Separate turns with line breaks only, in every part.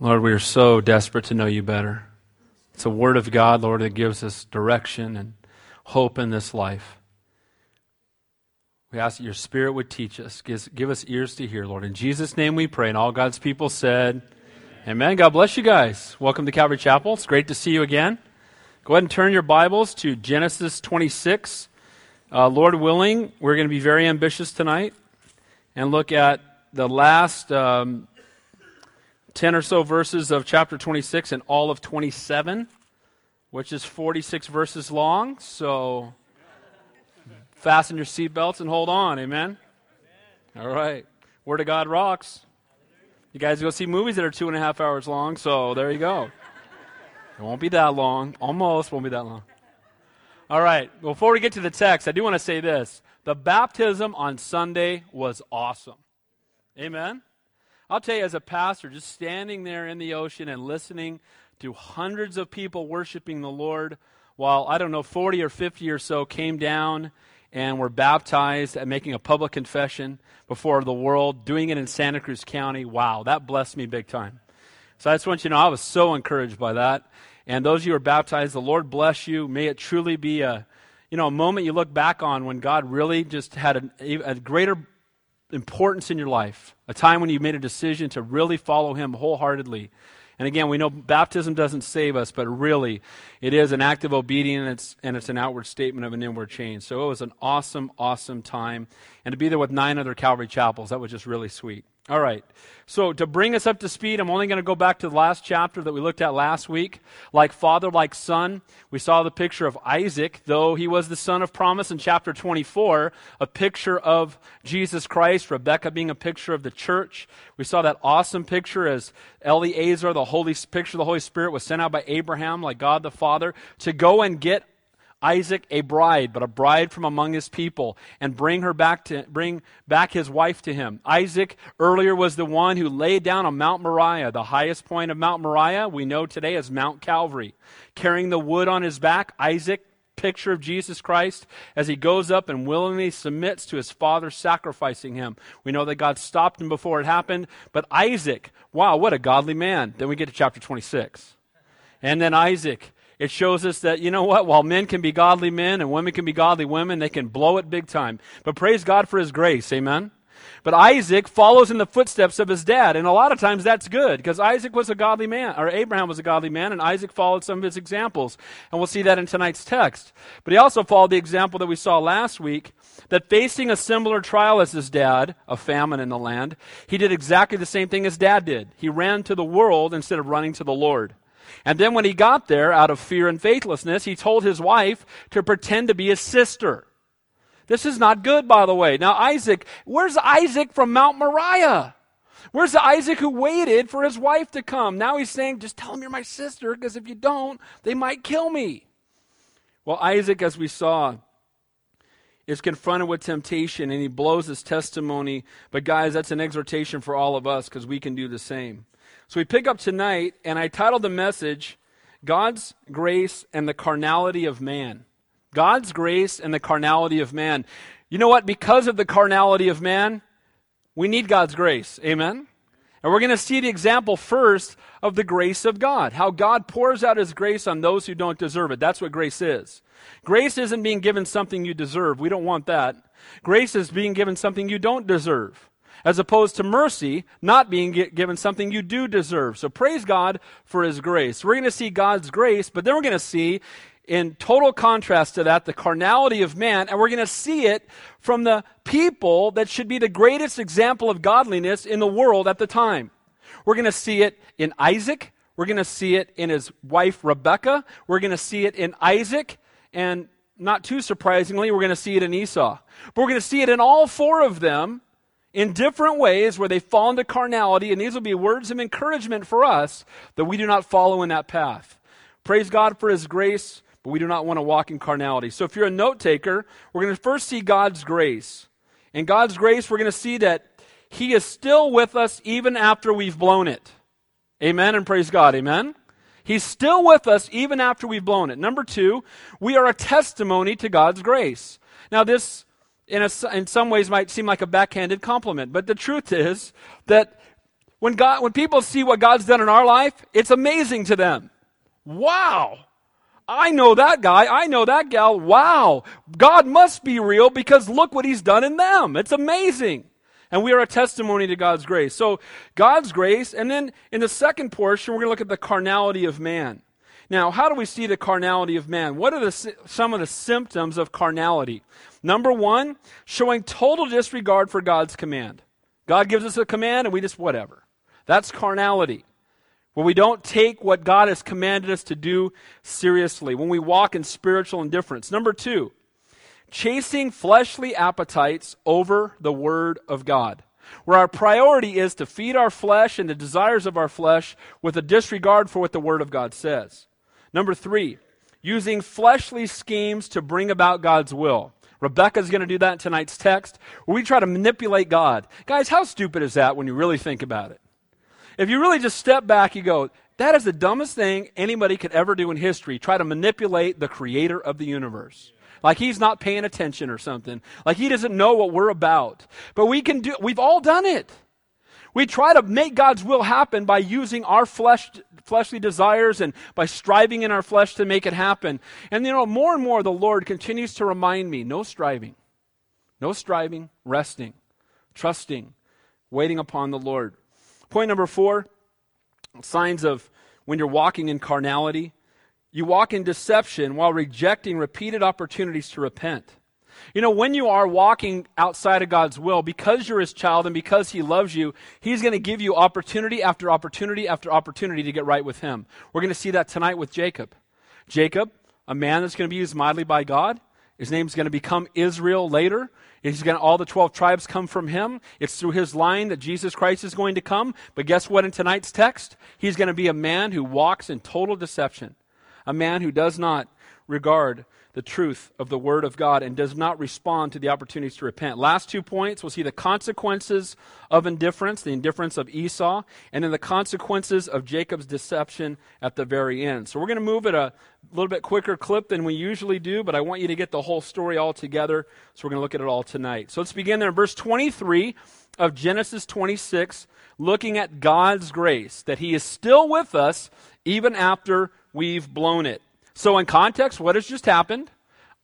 Lord, we are so desperate to know you better. It's a word of God, Lord, that gives us direction and hope in this life. We ask that your Spirit would teach us, give, give us ears to hear, Lord. In Jesus' name we pray. And all God's people said, Amen. Amen. God bless you guys. Welcome to Calvary Chapel. It's great to see you again. Go ahead and turn your Bibles to Genesis 26. Uh, Lord willing, we're going to be very ambitious tonight and look at the last um, 10 or so verses of chapter 26 and all of 27, which is 46 verses long. So fasten your seatbelts and hold on. Amen? All right. Word of God rocks. You guys go see movies that are two and a half hours long, so there you go. It won't be that long. Almost won't be that long. All right. Before we get to the text, I do want to say this. The baptism on Sunday was awesome. Amen? I'll tell you, as a pastor, just standing there in the ocean and listening to hundreds of people worshiping the Lord while, I don't know, 40 or 50 or so came down and were baptized and making a public confession before the world, doing it in Santa Cruz County. Wow, that blessed me big time. So I just want you to know I was so encouraged by that. And those of you who are baptized, the Lord bless you. May it truly be a, you know, a moment you look back on when God really just had a, a greater importance in your life, a time when you made a decision to really follow Him wholeheartedly and again, we know baptism doesn't save us, but really, it is an act of obedience and it's an outward statement of an inward change. So it was an awesome, awesome time. And to be there with nine other Calvary chapels, that was just really sweet. All right. So to bring us up to speed, I'm only going to go back to the last chapter that we looked at last week. Like father, like son. We saw the picture of Isaac, though he was the son of promise in chapter 24, a picture of Jesus Christ, Rebecca being a picture of the church. We saw that awesome picture as Eliezer, the holy picture of the Holy Spirit was sent out by Abraham, like God the Father, to go and get Isaac a bride, but a bride from among his people, and bring her back to bring back his wife to him. Isaac earlier was the one who laid down on Mount Moriah, the highest point of Mount Moriah we know today as Mount Calvary. Carrying the wood on his back, Isaac picture of Jesus Christ as he goes up and willingly submits to his father sacrificing him. We know that God stopped him before it happened, but Isaac, wow, what a godly man. Then we get to chapter 26. And then Isaac, it shows us that, you know what, while men can be godly men and women can be godly women, they can blow it big time. But praise God for his grace. Amen. But Isaac follows in the footsteps of his dad, and a lot of times that's good because Isaac was a godly man, or Abraham was a godly man, and Isaac followed some of his examples. And we'll see that in tonight's text. But he also followed the example that we saw last week that facing a similar trial as his dad, a famine in the land, he did exactly the same thing as dad did. He ran to the world instead of running to the Lord. And then when he got there, out of fear and faithlessness, he told his wife to pretend to be his sister. This is not good, by the way. Now, Isaac, where's Isaac from Mount Moriah? Where's the Isaac who waited for his wife to come? Now he's saying, just tell him you're my sister, because if you don't, they might kill me. Well, Isaac, as we saw, is confronted with temptation and he blows his testimony. But, guys, that's an exhortation for all of us because we can do the same. So we pick up tonight, and I titled the message, God's Grace and the Carnality of Man. God's grace and the carnality of man. You know what? Because of the carnality of man, we need God's grace. Amen? And we're going to see the example first of the grace of God. How God pours out his grace on those who don't deserve it. That's what grace is. Grace isn't being given something you deserve. We don't want that. Grace is being given something you don't deserve as opposed to mercy not being given something you do deserve. So praise God for His grace. We're going to see God's grace, but then we're going to see in total contrast to that the carnality of man, and we're going to see it from the people that should be the greatest example of godliness in the world at the time. We're going to see it in Isaac. We're going to see it in his wife Rebecca. We're going to see it in Isaac. And not too surprisingly, we're going to see it in Esau. But we're going to see it in all four of them in different ways where they fall into carnality, and these will be words of encouragement for us that we do not follow in that path. Praise God for His grace, but we do not want to walk in carnality. So if you're a note taker, we're going to first see God's grace. In God's grace, we're going to see that He is still with us even after we've blown it. Amen and praise God. Amen. He's still with us even after we've blown it. Number two, we are a testimony to God's grace. Now, this in, a, in some ways might seem like a backhanded compliment, but the truth is that When, God, when people see what God's done in our life, it's amazing to them. Wow. I know that guy. I know that gal. Wow. God must be real because look what he's done in them. It's amazing. And we are a testimony to God's grace. So, God's grace. And then in the second portion, we're going to look at the carnality of man. Now, how do we see the carnality of man? What are the, some of the symptoms of carnality? Number one, showing total disregard for God's command. God gives us a command and we just whatever. That's carnality. When we don't take what God has commanded us to do seriously. When we walk in spiritual indifference. Number two, chasing fleshly appetites over the Word of God, where our priority is to feed our flesh and the desires of our flesh with a disregard for what the Word of God says. Number three, using fleshly schemes to bring about God's will. Rebecca's going to do that in tonight's text, we try to manipulate God. Guys, how stupid is that when you really think about it? If you really just step back, you go, that is the dumbest thing anybody could ever do in history. Try to manipulate the creator of the universe like he's not paying attention or something, like he doesn't know what we're about. But we can do, we've all done it. We try to make God's will happen by using our flesh, fleshly desires and by striving in our flesh to make it happen. And you know, more and more the Lord continues to remind me no striving, no striving, resting, trusting, waiting upon the Lord. Point number four signs of when you're walking in carnality you walk in deception while rejecting repeated opportunities to repent. You know, when you are walking outside of God's will, because you're his child and because he loves you, he's going to give you opportunity after opportunity after opportunity to get right with him. We're going to see that tonight with Jacob. Jacob, a man that's going to be used mightily by God. His name's going to become Israel later. He's going to, all the 12 tribes come from him. It's through his line that Jesus Christ is going to come. But guess what in tonight's text? He's going to be a man who walks in total deception a man who does not regard the truth of the Word of God and does not respond to the opportunities to repent. Last two points, we'll see the consequences of indifference, the indifference of Esau, and then the consequences of Jacob's deception at the very end. So we're going to move at a little bit quicker clip than we usually do, but I want you to get the whole story all together, so we're going to look at it all tonight. So let's begin there in verse 23 of Genesis 26, looking at God's grace, that He is still with us even after we've blown it. So, in context, what has just happened?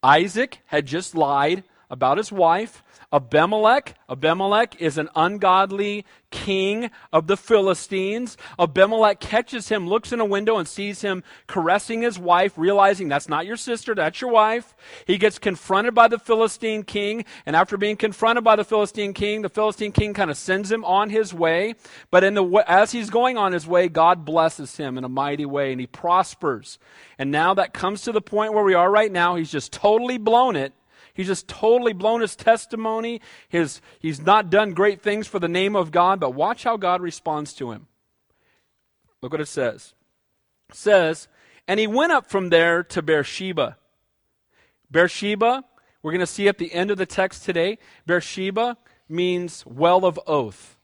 Isaac had just lied about his wife. Abimelech, Abimelech is an ungodly king of the Philistines. Abimelech catches him, looks in a window, and sees him caressing his wife, realizing that's not your sister, that's your wife. He gets confronted by the Philistine king, and after being confronted by the Philistine king, the Philistine king kind of sends him on his way. But in the as he's going on his way, God blesses him in a mighty way, and he prospers. And now that comes to the point where we are right now. He's just totally blown it He's just totally blown his testimony. His, he's not done great things for the name of God, but watch how God responds to him. Look what it says. It says, and he went up from there to Beersheba. Beersheba, we're going to see at the end of the text today, Beersheba means well of oath.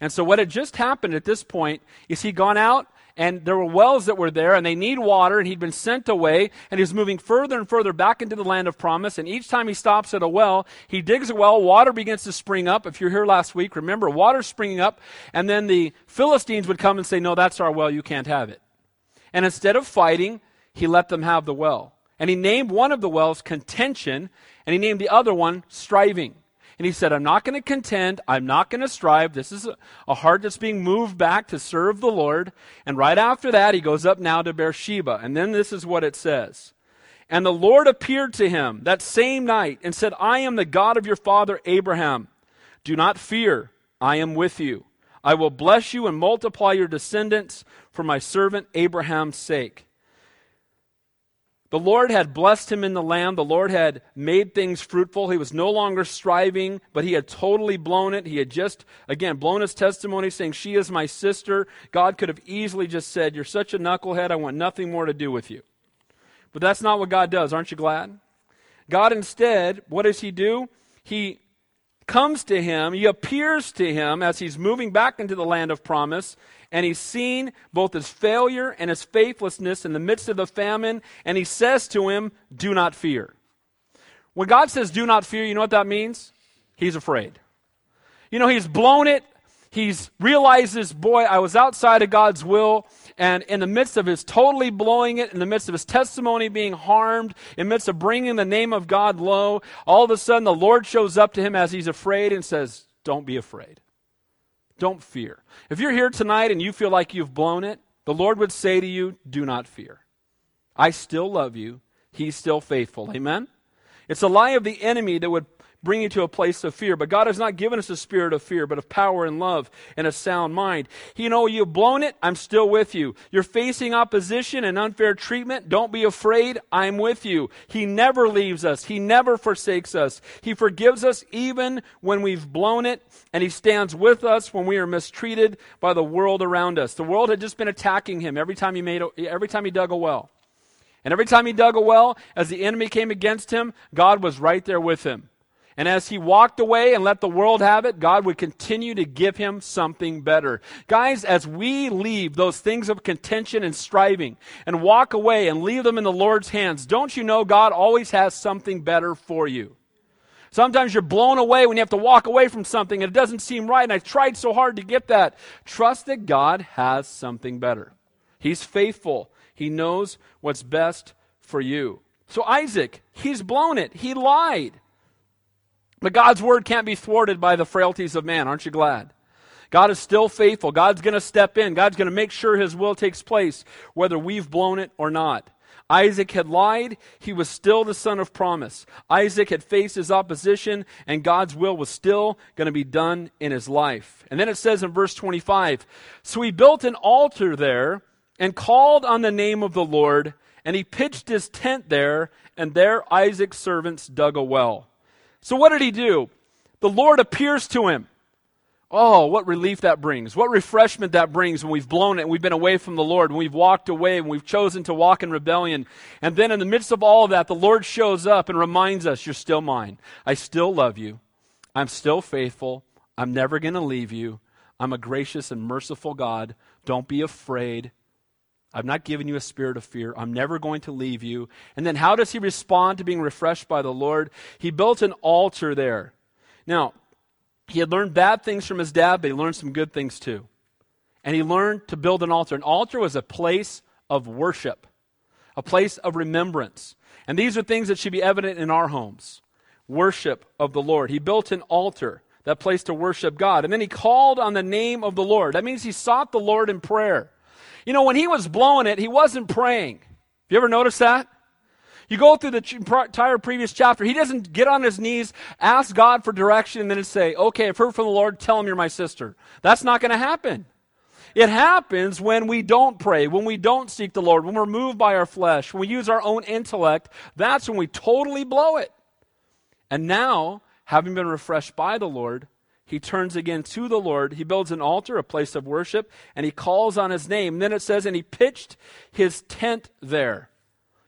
And so what had just happened at this point is he'd gone out and there were wells that were there, and they need water, and he'd been sent away, and he's moving further and further back into the land of promise. And each time he stops at a well, he digs a well, water begins to spring up. If you're here last week, remember, water springing up, and then the Philistines would come and say, No, that's our well, you can't have it. And instead of fighting, he let them have the well. And he named one of the wells contention, and he named the other one striving. And he said, I'm not going to contend. I'm not going to strive. This is a, a, heart that's being moved back to serve the Lord. And right after that, he goes up now to Beersheba. And then this is what it says. And the Lord appeared to him that same night and said, I am the God of your father Abraham. Do not fear. I am with you. I will bless you and multiply your descendants for my servant Abraham's sake. The Lord had blessed him in the land. The Lord had made things fruitful. He was no longer striving, but he had totally blown it. He had just, again, blown his testimony saying, She is my sister. God could have easily just said, You're such a knucklehead. I want nothing more to do with you. But that's not what God does. Aren't you glad? God instead, what does he do? He comes to him, he appears to him as he's moving back into the land of promise, and he's seen both his failure and his faithlessness in the midst of the famine, and he says to him, Do not fear. When God says, Do not fear, you know what that means? He's afraid. You know, he's blown it. He's realizes, boy, I was outside of God's will. And in the midst of his totally blowing it, in the midst of his testimony being harmed, in the midst of bringing the name of God low, all of a sudden the Lord shows up to him as he's afraid and says, Don't be afraid. Don't fear. If you're here tonight and you feel like you've blown it, the Lord would say to you, Do not fear. I still love you. He's still faithful. Amen? It's a lie of the enemy that would bring you to a place of fear. But God has not given us a spirit of fear, but of power and love and a sound mind. You know, you've blown it, I'm still with you. You're facing opposition and unfair treatment, don't be afraid, I'm with you. He never leaves us, He never forsakes us. He forgives us even when we've blown it, and He stands with us when we are mistreated by the world around us. The world had just been attacking Him every time He, made a, every time he dug a well. And every time he dug a well, as the enemy came against him, God was right there with him. And as he walked away and let the world have it, God would continue to give him something better. Guys, as we leave those things of contention and striving and walk away and leave them in the Lord's hands, don't you know God always has something better for you? Sometimes you're blown away when you have to walk away from something and it doesn't seem right, and I tried so hard to get that. Trust that God has something better. He's faithful, He knows what's best for you. So, Isaac, he's blown it, he lied. But God's word can't be thwarted by the frailties of man. Aren't you glad? God is still faithful. God's going to step in. God's going to make sure his will takes place, whether we've blown it or not. Isaac had lied. He was still the son of promise. Isaac had faced his opposition, and God's will was still going to be done in his life. And then it says in verse 25 So he built an altar there and called on the name of the Lord, and he pitched his tent there, and there Isaac's servants dug a well. So, what did he do? The Lord appears to him. Oh, what relief that brings. What refreshment that brings when we've blown it and we've been away from the Lord, when we've walked away and we've chosen to walk in rebellion. And then in the midst of all of that, the Lord shows up and reminds us, You're still mine. I still love you. I'm still faithful. I'm never going to leave you. I'm a gracious and merciful God. Don't be afraid. I've not given you a spirit of fear. I'm never going to leave you. And then how does he respond to being refreshed by the Lord? He built an altar there. Now, he had learned bad things from his dad, but he learned some good things too. And he learned to build an altar. An altar was a place of worship, a place of remembrance. And these are things that should be evident in our homes worship of the Lord. He built an altar, that place to worship God. And then he called on the name of the Lord. That means he sought the Lord in prayer. You know, when he was blowing it, he wasn't praying. Have you ever noticed that? You go through the entire previous chapter, he doesn't get on his knees, ask God for direction, and then say, Okay, I've heard from the Lord, tell him you're my sister. That's not going to happen. It happens when we don't pray, when we don't seek the Lord, when we're moved by our flesh, when we use our own intellect. That's when we totally blow it. And now, having been refreshed by the Lord, he turns again to the Lord. He builds an altar, a place of worship, and he calls on his name. And then it says, and he pitched his tent there.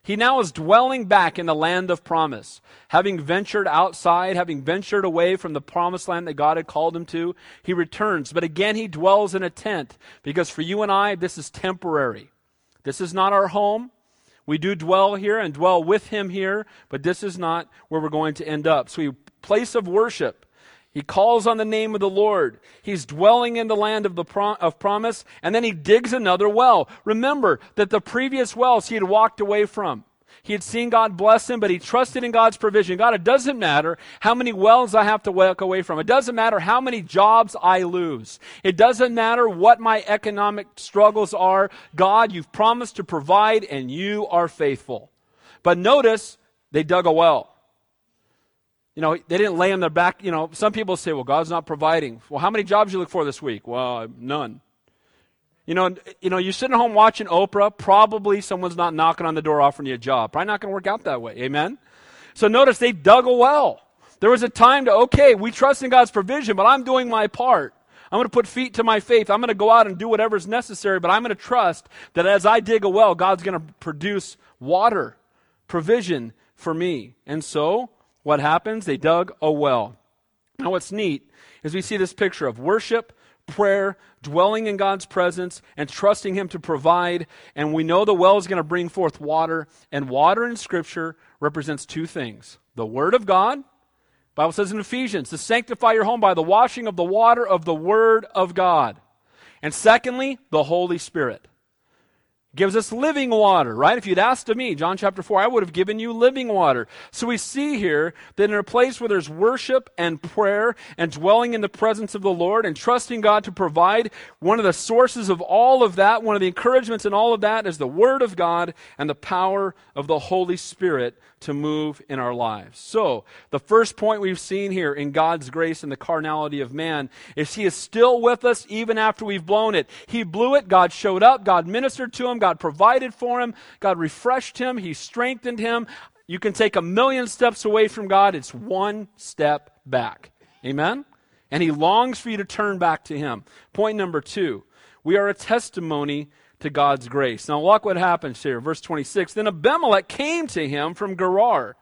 He now is dwelling back in the land of promise. Having ventured outside, having ventured away from the promised land that God had called him to, he returns. But again, he dwells in a tent because for you and I, this is temporary. This is not our home. We do dwell here and dwell with him here, but this is not where we're going to end up. So, place of worship he calls on the name of the Lord. He's dwelling in the land of, the prom- of promise, and then he digs another well. Remember that the previous wells he had walked away from. He had seen God bless him, but he trusted in God's provision. God, it doesn't matter how many wells I have to walk away from. It doesn't matter how many jobs I lose. It doesn't matter what my economic struggles are. God, you've promised to provide, and you are faithful. But notice, they dug a well. You know, they didn't lay on their back. You know, some people say, well, God's not providing. Well, how many jobs you look for this week? Well, uh, none. You know, you know, you're sitting at home watching Oprah. Probably someone's not knocking on the door offering you a job. Probably not going to work out that way. Amen. So notice they dug a well. There was a time to okay, we trust in God's provision, but I'm doing my part. I'm going to put feet to my faith. I'm going to go out and do whatever's necessary, but I'm going to trust that as I dig a well, God's going to produce water, provision for me. And so what happens? They dug a well. Now, what's neat is we see this picture of worship, prayer, dwelling in God's presence, and trusting Him to provide. And we know the well is going to bring forth water. And water in Scripture represents two things the Word of God, Bible says in Ephesians to sanctify your home by the washing of the water of the Word of God. And secondly, the Holy Spirit gives us living water, right? If you'd asked of me, John chapter 4, I would have given you living water. So we see here that in a place where there's worship and prayer and dwelling in the presence of the Lord and trusting God to provide, one of the sources of all of that, one of the encouragements in all of that is the Word of God and the power of the Holy Spirit to move in our lives. So, the first point we've seen here in God's grace and the carnality of man is He is still with us even after we've blown it. He blew it, God showed up, God ministered to him, God provided for him, God refreshed him, He strengthened him. You can take a million steps away from God, it's one step back. Amen? And He longs for you to turn back to Him. Point number two we are a testimony to God's grace. Now, look what happens here. Verse 26 Then Abimelech came to him from Gerar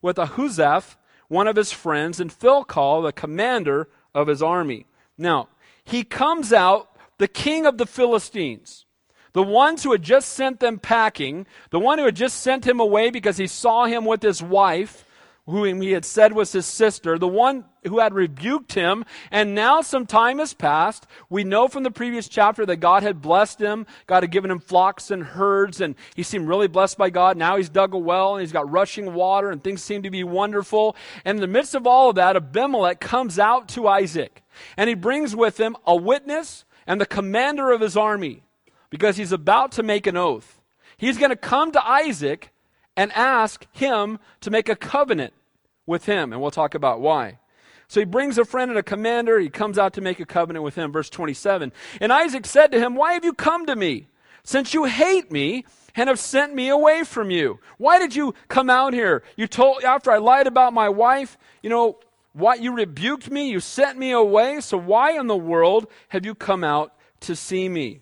with Ahuzzath, one of his friends, and Phicol, the commander of his army. Now, he comes out, the king of the Philistines. The ones who had just sent them packing, the one who had just sent him away because he saw him with his wife, whom he had said was his sister, the one who had rebuked him, and now some time has passed. We know from the previous chapter that God had blessed him. God had given him flocks and herds, and he seemed really blessed by God. Now he's dug a well, and he's got rushing water, and things seem to be wonderful. And in the midst of all of that, Abimelech comes out to Isaac, and he brings with him a witness and the commander of his army, because he's about to make an oath. He's going to come to Isaac and ask him to make a covenant with him. And we'll talk about why. So he brings a friend and a commander. He comes out to make a covenant with him. Verse 27. And Isaac said to him, Why have you come to me? Since you hate me and have sent me away from you. Why did you come out here? You told, after I lied about my wife, you know, what you rebuked me, you sent me away. So why in the world have you come out to see me?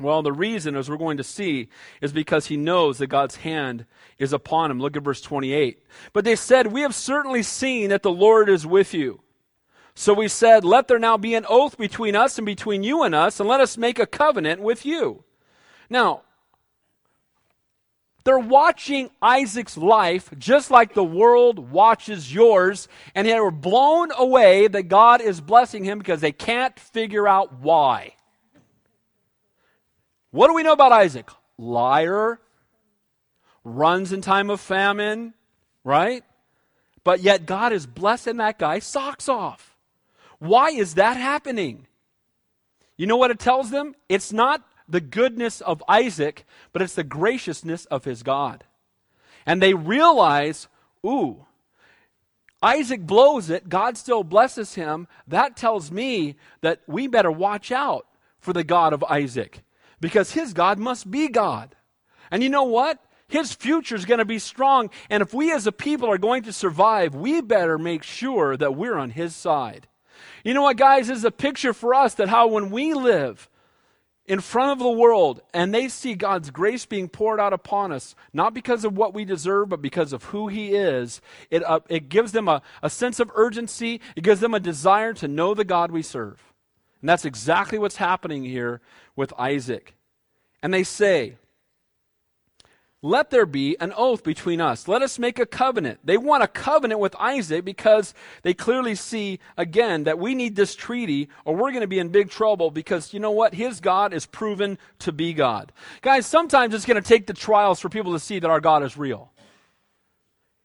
Well, the reason, as we're going to see, is because he knows that God's hand is upon him. Look at verse 28. But they said, We have certainly seen that the Lord is with you. So we said, Let there now be an oath between us and between you and us, and let us make a covenant with you. Now, they're watching Isaac's life just like the world watches yours, and they were blown away that God is blessing him because they can't figure out why. What do we know about Isaac? Liar, runs in time of famine, right? But yet God is blessing that guy socks off. Why is that happening? You know what it tells them? It's not the goodness of Isaac, but it's the graciousness of his God. And they realize, ooh, Isaac blows it, God still blesses him. That tells me that we better watch out for the God of Isaac because his God must be God. And you know what? His future is going to be strong. And if we as a people are going to survive, we better make sure that we're on his side. You know what, guys? This is a picture for us that how when we live in front of the world and they see God's grace being poured out upon us, not because of what we deserve, but because of who He is, it, uh, it gives them a, a sense of urgency. It gives them a desire to know the God we serve. And that's exactly what's happening here with Isaac. And they say, let there be an oath between us. Let us make a covenant. They want a covenant with Isaac because they clearly see, again, that we need this treaty or we're going to be in big trouble because you know what? His God is proven to be God. Guys, sometimes it's going to take the trials for people to see that our God is real.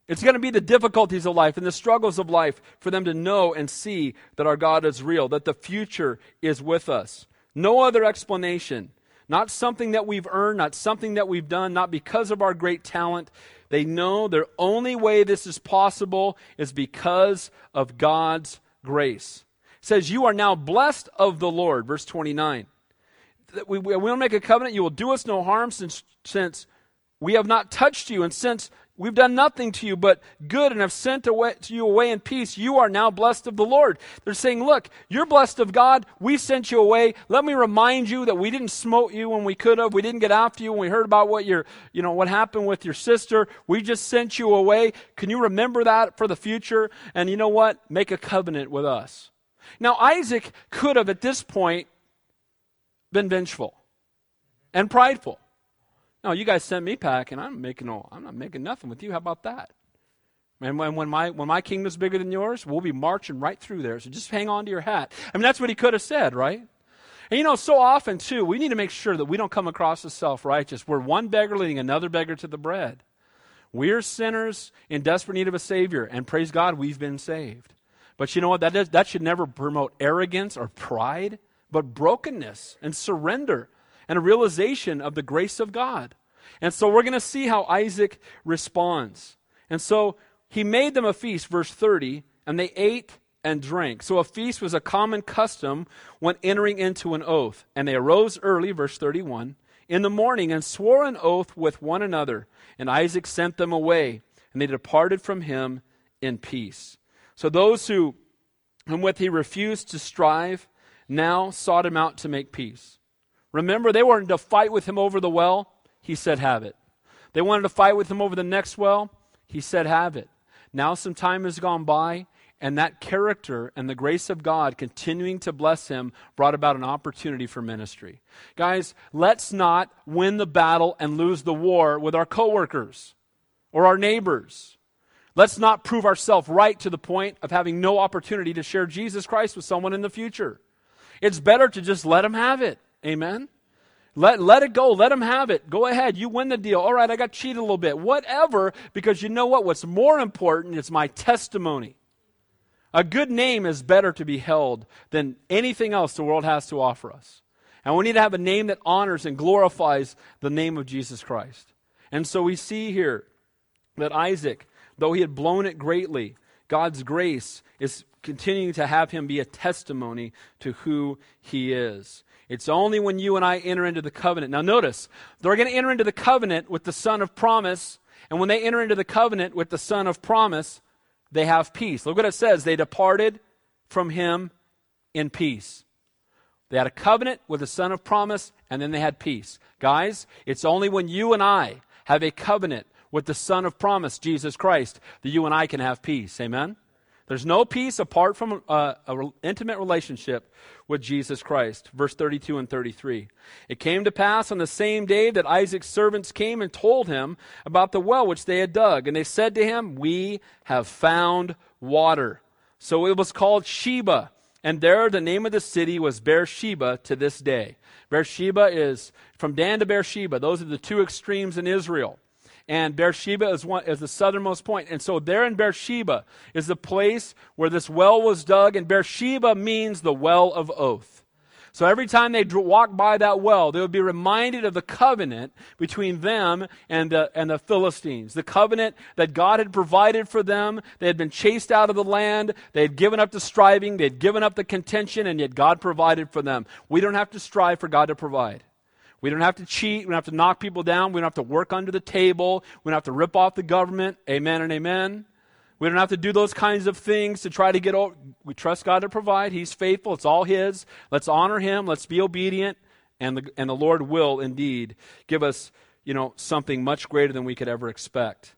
It's going to be the difficulties of life and the struggles of life for them to know and see that our God is real, that the future is with us. No other explanation. Not something that we've earned, not something that we've done, not because of our great talent. They know their only way this is possible is because of God's grace. It says, You are now blessed of the Lord, verse 29. We, we will make a covenant, you will do us no harm since, since we have not touched you, and since We've done nothing to you but good and have sent away, to you away in peace. You are now blessed of the Lord. They're saying, Look, you're blessed of God. We sent you away. Let me remind you that we didn't smote you when we could have. We didn't get after you when we heard about what your, you know, what happened with your sister. We just sent you away. Can you remember that for the future? And you know what? Make a covenant with us. Now, Isaac could have at this point been vengeful and prideful. No, you guys sent me packing. I'm making no, I'm not making nothing with you. How about that? And when, when, my, when my kingdom's bigger than yours, we'll be marching right through there. So just hang on to your hat. I mean, that's what he could have said, right? And you know, so often, too, we need to make sure that we don't come across as self righteous. We're one beggar leading another beggar to the bread. We're sinners in desperate need of a Savior, and praise God, we've been saved. But you know what? That, is, that should never promote arrogance or pride, but brokenness and surrender and a realization of the grace of God. And so we're going to see how Isaac responds. And so he made them a feast, verse 30, and they ate and drank. So a feast was a common custom when entering into an oath. And they arose early, verse 31, in the morning and swore an oath with one another. And Isaac sent them away, and they departed from him in peace. So those who whom with he refused to strive now sought him out to make peace. Remember, they wanted to fight with him over the well. He said, Have it. They wanted to fight with him over the next well. He said, Have it. Now some time has gone by, and that character and the grace of God continuing to bless him brought about an opportunity for ministry. Guys, let's not win the battle and lose the war with our coworkers or our neighbors. Let's not prove ourselves right to the point of having no opportunity to share Jesus Christ with someone in the future. It's better to just let them have it. Amen. Let, let it go. Let them have it. Go ahead. You win the deal. All right, I got cheated a little bit. Whatever, because you know what? What's more important is my testimony. A good name is better to be held than anything else the world has to offer us. And we need to have a name that honors and glorifies the name of Jesus Christ. And so we see here that Isaac, though he had blown it greatly, God's grace is continuing to have him be a testimony to who he is. It's only when you and I enter into the covenant. Now, notice, they're going to enter into the covenant with the son of promise. And when they enter into the covenant with the son of promise, they have peace. Look what it says. They departed from him in peace. They had a covenant with the son of promise, and then they had peace. Guys, it's only when you and I have a covenant with the son of promise, Jesus Christ, that you and I can have peace. Amen? There's no peace apart from uh, an intimate relationship with Jesus Christ. Verse 32 and 33. It came to pass on the same day that Isaac's servants came and told him about the well which they had dug. And they said to him, We have found water. So it was called Sheba. And there the name of the city was Beersheba to this day. Beersheba is from Dan to Beersheba. Those are the two extremes in Israel and Beersheba is, one, is the southernmost point. And so there in Beersheba is the place where this well was dug, and Beersheba means the well of oath. So every time they walked by that well, they would be reminded of the covenant between them and the, and the Philistines. The covenant that God had provided for them. They had been chased out of the land. They had given up the striving. They had given up the contention, and yet God provided for them. We don't have to strive for God to provide. We don't have to cheat. We don't have to knock people down. We don't have to work under the table. We don't have to rip off the government. Amen and amen. We don't have to do those kinds of things to try to get over. We trust God to provide. He's faithful. It's all His. Let's honor Him. Let's be obedient. And the, and the Lord will indeed give us, you know, something much greater than we could ever expect.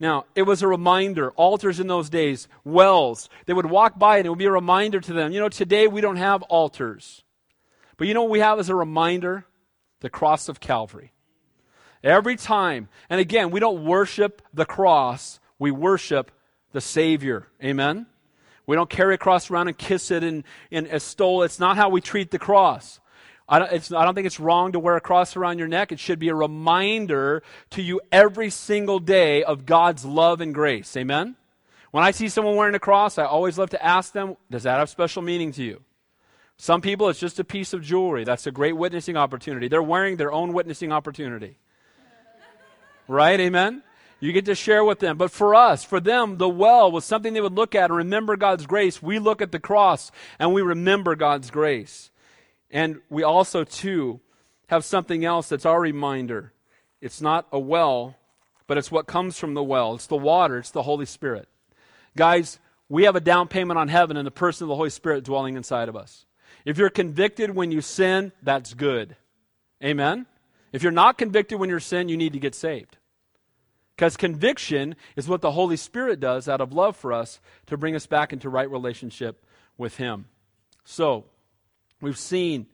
Now, it was a reminder. Altars in those days, wells. They would walk by and it would be a reminder to them. You know, today we don't have altars. But you know what we have as a reminder? The cross of Calvary. Every time, and again, we don't worship the cross, we worship the Savior. Amen? We don't carry a cross around and kiss it and, and extol. It's not how we treat the cross. I don't, I don't, think it's wrong to wear a cross around your neck. It should be a reminder to you every single day of God's love and grace. Amen? When I see someone wearing a cross, I always love to ask them, does that have special meaning to you? Some people, it's just a piece of jewelry. That's a great witnessing opportunity. They're wearing their own witnessing opportunity. Right? Amen? You get to share with them. But for us, for them, the well was something they would look at and remember God's grace. We look at the cross and we remember God's grace. And we also, too, have something else that's our reminder. It's not a well, but it's what comes from the well. It's the water, it's the Holy Spirit. Guys, we have a down payment on heaven in the person of the Holy Spirit dwelling inside of us. If you're convicted when you sin, that's good. Amen? If you're not convicted when you sin, you need to get saved. Because conviction is what the Holy Spirit does out of love for us to bring us back into right relationship with Him. So, we've seen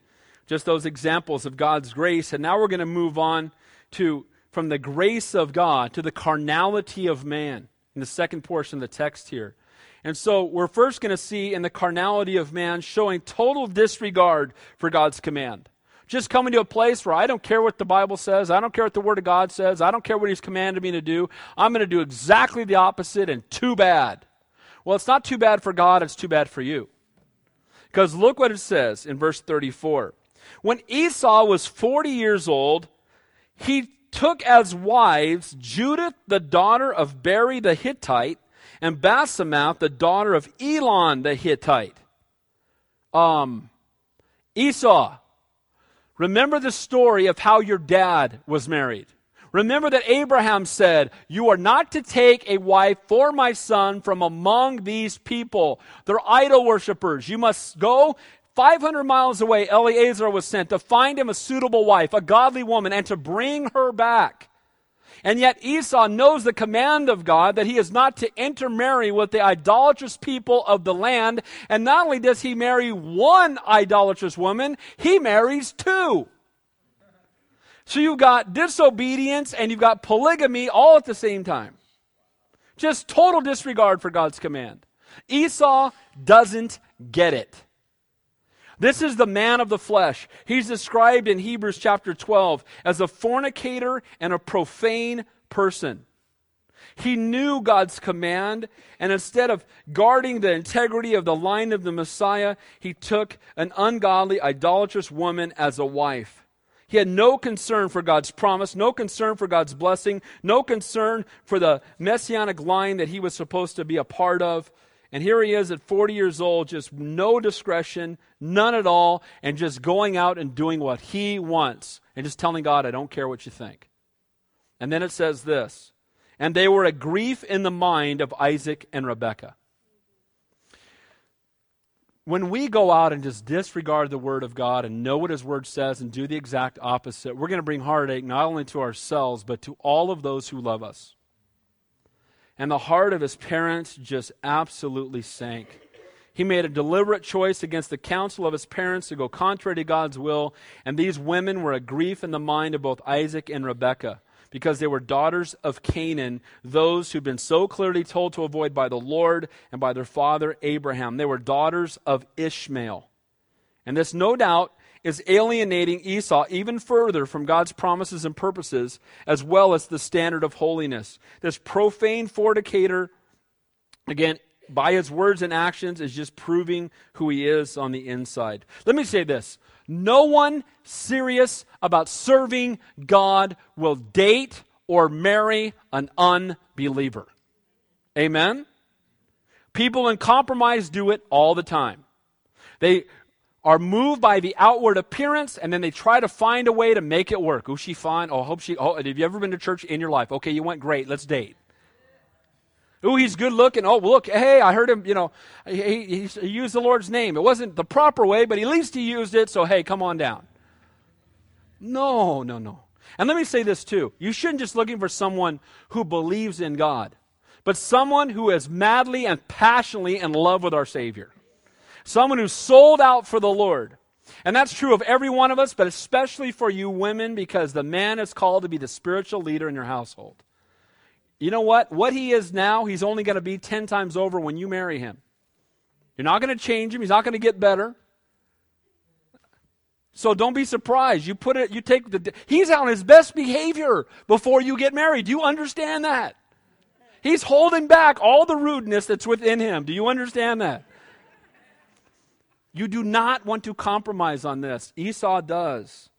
just those examples of God's grace, and now we're going to move on to from the grace of God to the carnality of man. in the second portion of the text here. And so we're first going to see in the carnality of man showing total disregard for God's command. Just coming to a place where I don't care what the Bible says, I don't care what the Word of God says, I don't care what He's commanded me to do. I'm going to do exactly the opposite, and too bad. Well, it's not too bad for God, it's too bad for you. Because look what it says in verse 34. When Esau was 40 years old, he took as wives Judith, the daughter of Beeri the Hittite, and Basemath, the daughter of Elon the Hittite. Um, Esau, remember the story of how your dad was married. Remember that Abraham said, You are not to take a wife for my son from among these people. They're idol worshippers. You must go 500 miles away. Eliezer was sent to find him a suitable wife, a godly woman, and to bring her back. And yet Esau knows the command of God that he is not to intermarry with the idolatrous people of the land. And not only does he marry one idolatrous woman, he marries two. So you've got disobedience and you've got polygamy all at the same time. Just total disregard for God's command. Esau doesn't get it. This is the man of the flesh. He's described in Hebrews chapter 12 as a fornicator and a profane person. He knew God's command, and instead of guarding the integrity of the line of the Messiah, he took an ungodly, idolatrous woman as a wife. He had no concern for God's promise, no concern for God's blessing, no concern for the messianic line that he was supposed to be a part of. And here he is at 40 years old, just no discretion, none at all, and just going out and doing what he wants and just telling God, I don't care what you think. And then it says this And they were a grief in the mind of Isaac and Rebekah. When we go out and just disregard the Word of God and know what His Word says and do the exact opposite, we're going to bring heartache not only to ourselves, but to all of those who love us. And the heart of his parents just absolutely sank. He made a deliberate choice against the counsel of his parents to go contrary to God's will, and these women were a grief in the mind of both Isaac and Rebekah because they were daughters of Canaan, those who'd been so clearly told to avoid by the Lord and by their father Abraham. They were daughters of Ishmael. And this, no doubt, is alienating Esau even further from God's promises and purposes, as well as the standard of holiness. This profane fornicator, again, by his words and actions, is just proving who he is on the inside. Let me say this no one serious about serving God will date or marry an unbeliever. Amen? People in compromise do it all the time. They are moved by the outward appearance and then they try to find a way to make it work. Oh, she fine. Oh, I hope she. Oh, have you ever been to church in your life? Okay, you went great. Let's date. Oh, he's good looking. Oh, look, hey, I heard him, you know, he, he, he used the Lord's name. It wasn't the proper way, but at least he used it, so hey, come on down. No, no, no. And let me say this too. You shouldn't just looking for someone who believes in God, but someone who is madly and passionately in love with our Savior someone who's sold out for the Lord. And that's true of every one of us, but especially for you women, because the man is called to be the spiritual leader in your household. You know what? What he is now, he's only going to be 10 times over when you marry him. You're not going to change him, he's not going to get better. So don't be surprised. You put it, you take the, he's on his best behavior before you get married. Do you understand that? He's holding back all the rudeness that's within him. Do you understand that? You do not want to compromise on this. Esau does.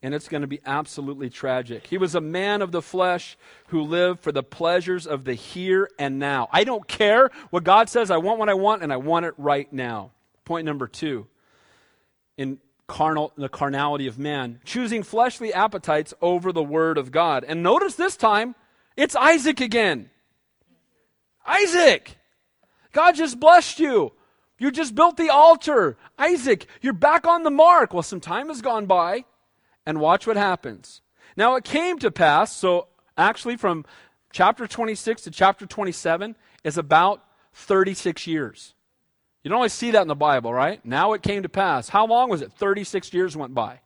And it's going to be absolutely tragic. He was a man of the flesh who lived for the pleasures of the here and now. I don't care what God says. I want what I want, and I want it right now. Point number two in carnal, the carnality of man, choosing fleshly appetites over the word of God. And notice this time, it's Isaac again. Isaac! God just blessed you. You just built the altar. Isaac, you're back on the mark. Well, some time has gone by, and watch what happens. Now, it came to pass, so actually from chapter 26 to chapter 27 is about 36 years. You don't always see that in the Bible, right? Now it came to pass. How long was it? 36 years went by.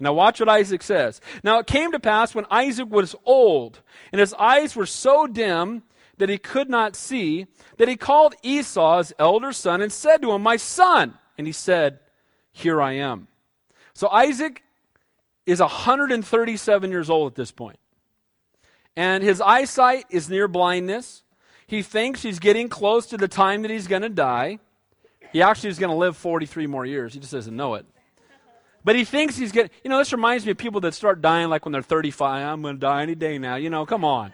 Now, watch what Isaac says. Now, it came to pass when Isaac was old, and his eyes were so dim that he could not see that he called Esau his elder son and said to him, My son. And he said, Here I am. So Isaac is 137 years old at this point. And his eyesight is near blindness. He thinks he's getting close to the time that he's going to die. He actually is going to live 43 more years. He just doesn't know it. But he thinks he's getting, you know, this reminds me of people that start dying like when they're 35. I'm going to die any day now. You know, come on.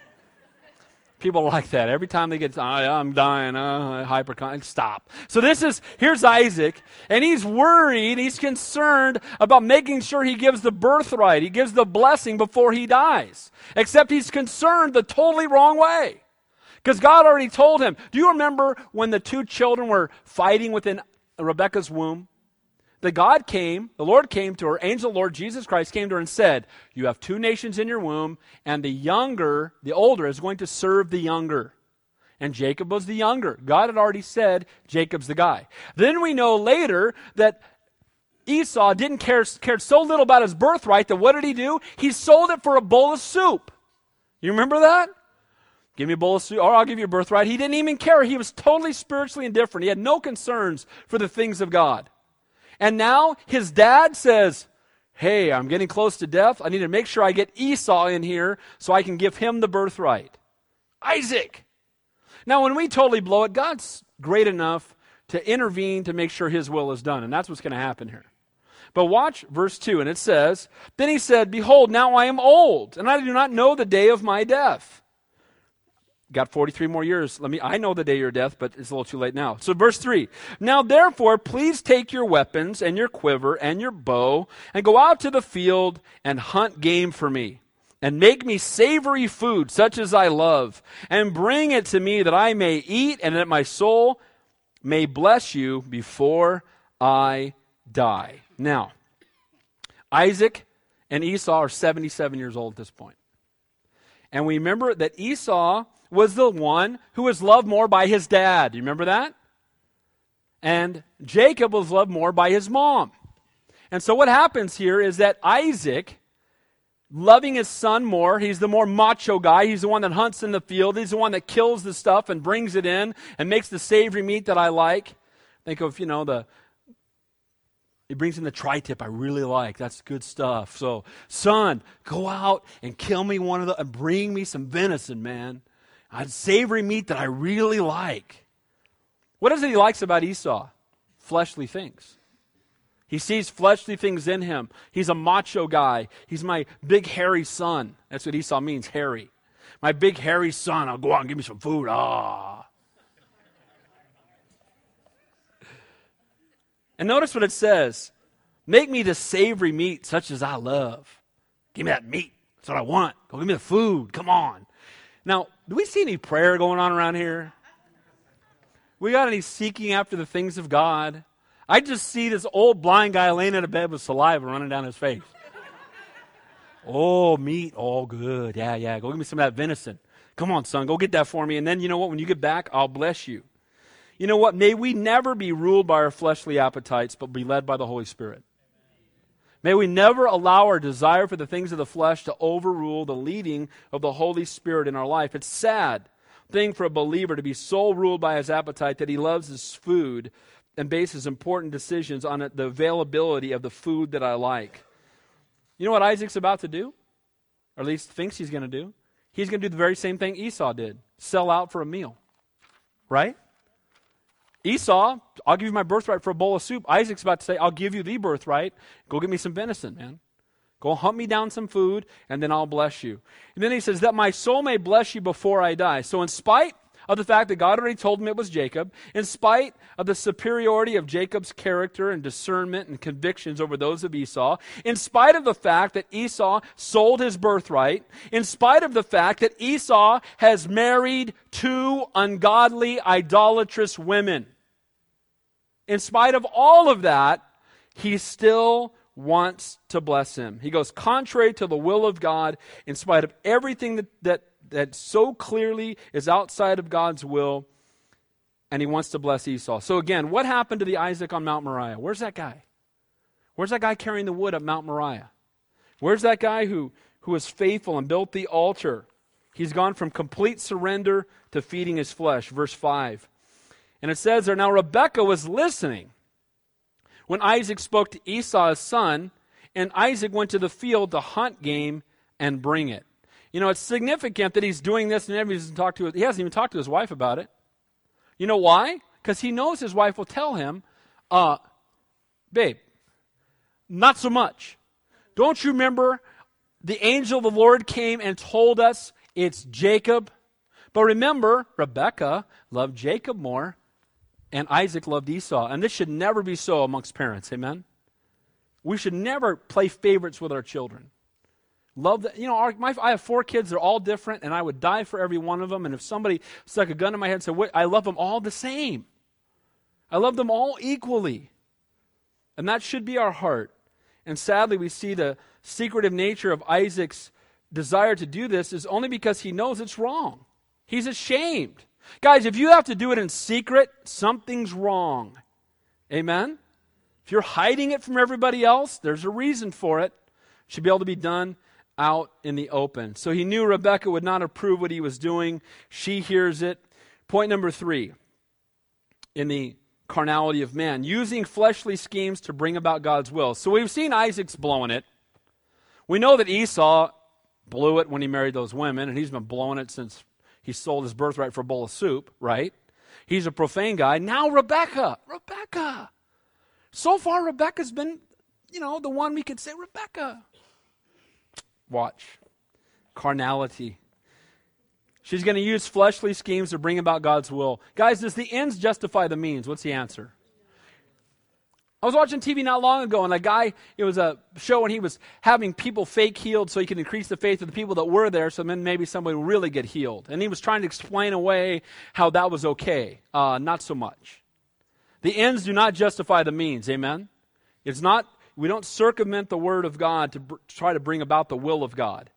People like that. Every time they get, I'm dying, uh, hypercon. Stop. So this is, here's Isaac, and he's worried, he's concerned about making sure he gives the birthright, he gives the blessing before he dies. Except he's concerned the totally wrong way. Because God already told him. Do you remember when the two children were fighting within Rebecca's womb? That God came, the Lord came to her, angel Lord Jesus Christ came to her and said, You have two nations in your womb, and the younger, the older, is going to serve the younger. And Jacob was the younger. God had already said, Jacob's the guy. Then we know later that Esau didn't care cared so little about his birthright that what did he do? He sold it for a bowl of soup. You remember that? Give me a bowl of soup, or I'll give you a birthright. He didn't even care. He was totally spiritually indifferent. He had no concerns for the things of God. And now his dad says, Hey, I'm getting close to death. I need to make sure I get Esau in here so I can give him the birthright. Isaac. Now, when we totally blow it, God's great enough to intervene to make sure his will is done. And that's what's going to happen here. But watch verse 2, and it says, Then he said, Behold, now I am old, and I do not know the day of my death got 43 more years. Let me, I know the day of your death, but it's a little too late now. So verse 3. Now therefore, please take your weapons and your quiver and your bow and go out to the field and hunt game for me and make me savory food such as I love and bring it to me that I may eat and that my soul may bless you before I die. Now, Isaac and Esau are 77 years old at this point. And we remember that Esau was the one who was loved more by his dad. You remember that? And Jacob was loved more by his mom. And so what happens here is that Isaac, loving his son more, he's the more macho guy. He's the one that hunts in the field. He's the one that kills the stuff and brings it in and makes the savory meat that I like. Think of, you know, the, he brings in the tri tip I really like. That's good stuff. So, son, go out and kill me one of the, and bring me some venison, man. I savory meat that I really like. What is it he likes about Esau? Fleshly things. He sees fleshly things in him. He's a macho guy. He's my big hairy son. That's what Esau means, hairy. My big hairy son. I'll go out and give me some food. Ah. And notice what it says Make me the savory meat such as I love. Give me that meat. That's what I want. Go give me the food. Come on. Now, do we see any prayer going on around here? We got any seeking after the things of God? I just see this old blind guy laying in a bed with saliva running down his face. oh, meat, all good. Yeah, yeah. Go give me some of that venison. Come on, son, go get that for me. And then you know what? When you get back, I'll bless you. You know what? May we never be ruled by our fleshly appetites, but be led by the Holy Spirit. May we never allow our desire for the things of the flesh to overrule the leading of the Holy Spirit in our life. It's sad thing for a believer to be so ruled by his appetite that he loves his food and bases important decisions on the availability of the food that I like. You know what Isaac's about to do? Or at least thinks he's going to do? He's going to do the very same thing Esau did sell out for a meal. Right? Esau, I'll give you my birthright for a bowl of soup. Isaac's about to say, I'll give you the birthright. Go get me some venison, man. Go hunt me down some food, and then I'll bless you. And then he says, That my soul may bless you before I die. So, in spite of the fact that God already told him it was Jacob, in spite of the superiority of Jacob's character and discernment and convictions over those of Esau, in spite of the fact that Esau sold his birthright, in spite of the fact that Esau has married two ungodly, idolatrous women, in spite of all of that, he still wants to bless him. He goes contrary to the will of God, in spite of everything that, that, that so clearly is outside of God's will, and he wants to bless Esau. So, again, what happened to the Isaac on Mount Moriah? Where's that guy? Where's that guy carrying the wood at Mount Moriah? Where's that guy who, who was faithful and built the altar He's gone from complete surrender to feeding his flesh. Verse 5. And it says there, Now Rebekah was listening when Isaac spoke to Esau, his son, and Isaac went to the field to hunt game and bring it. You know, it's significant that he's doing this and he hasn't, talked to, he hasn't even talked to his wife about it. You know why? Because he knows his wife will tell him, uh, babe, not so much. Don't you remember the angel of the Lord came and told us it's Jacob? But remember, Rebecca loved Jacob more, and Isaac loved Esau. And this should never be so amongst parents. Amen? We should never play favorites with our children. Love that. You know, our, my, I have four kids. They're all different, and I would die for every one of them. And if somebody stuck a gun in my head and said, I love them all the same, I love them all equally. And that should be our heart. And sadly, we see the secretive nature of Isaac's desire to do this is only because he knows it's wrong. He's ashamed. Guys, if you have to do it in secret, something's wrong. Amen? If you're hiding it from everybody else, there's a reason for it. should be able to be done out in the open. So he knew Rebecca would not approve what he was doing. She hears it. Point number three in the carnality of man, using fleshly schemes to bring about God's will. So we've seen Isaac's blowing it. We know that Esau blew it when he married those women, and he's been blowing it since he sold his birthright for a bowl of soup, right? He's a profane guy. Now Rebecca, Rebecca. So far, Rebecca's been, you know, the one we could say, Rebecca. Watch. Carnality. She's going to use fleshly schemes to bring about God's will. Guys, does the ends justify the means? What's the answer? I was watching TV not long ago, and a guy, it was a show when he was having people fake healed so he could increase the faith of the people that were there, so then maybe somebody would really get healed. And he was trying to explain away how that was okay. Uh, not so much. The ends do not justify the means. Amen? It's not, we don't circumvent the word of God to br- try to bring about the will of God.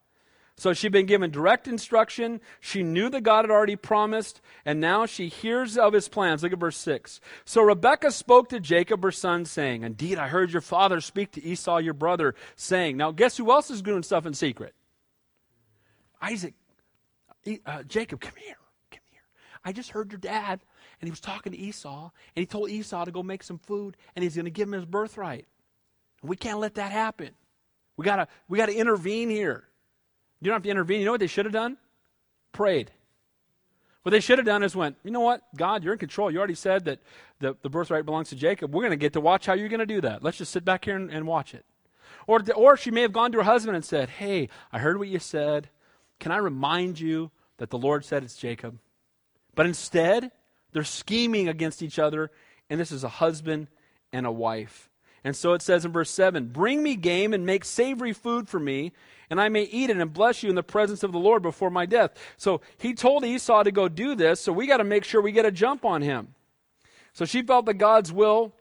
So she'd been given direct instruction. She knew that God had already promised, and now she hears of his plans. Look at verse 6. So Rebekah spoke to Jacob, her son, saying, Indeed, I heard your father speak to Esau, your brother, saying, Now, guess who else is doing stuff in secret? Isaac. Uh, Jacob, come here. Come here. I just heard your dad, and he was talking to Esau, and he told Esau to go make some food, and he's going to give him his birthright. We can't let that happen. We got to we got to intervene here. You don't have to intervene. You know what they should have done? Prayed. What they should have done is went, you know what? God, you're in control. You already said that the, the birthright belongs to Jacob. We're going to get to watch how you're going to do that. Let's just sit back here and, and watch it. Or, or she may have gone to her husband and said, Hey, I heard what you said. Can I remind you that the Lord said it's Jacob? But instead, they're scheming against each other, and this is a husband and a wife. And so it says in verse 7 Bring me game and make savory food for me, and I may eat it and bless you in the presence of the Lord before my death. So he told Esau to go do this, so we got to make sure we get a jump on him. So she felt that God's will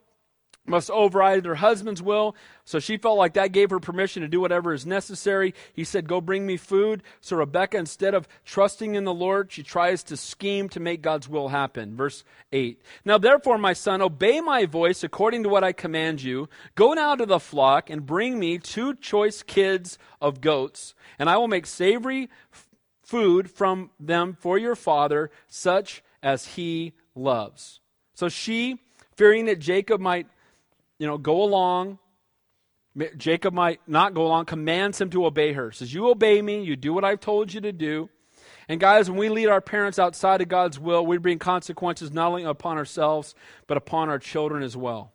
must override her husband's will. So she felt like that gave her permission to do whatever is necessary. He said, Go bring me food. So Rebecca, instead of trusting in the Lord, she tries to scheme to make God's will happen. Verse 8. Now therefore, my son, obey my voice according to what I command you. Go now to the flock and bring me two choice kids of goats, and I will make savory f- food from them for your father, such as he loves. So she, fearing that Jacob might you know, go along. Jacob might not go along, commands him to obey her. Says, You obey me, you do what I've told you to do. And guys, when we lead our parents outside of God's will, we bring consequences not only upon ourselves, but upon our children as well.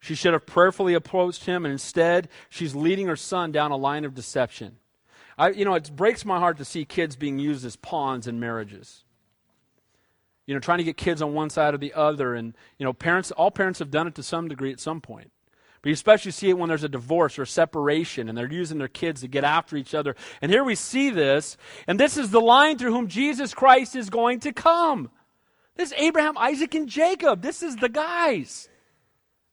She should have prayerfully approached him, and instead, she's leading her son down a line of deception. I, you know, it breaks my heart to see kids being used as pawns in marriages you know, trying to get kids on one side or the other. And, you know, parents, all parents have done it to some degree at some point. But you especially see it when there's a divorce or a separation and they're using their kids to get after each other. And here we see this, and this is the line through whom Jesus Christ is going to come. This is Abraham, Isaac, and Jacob. This is the guys.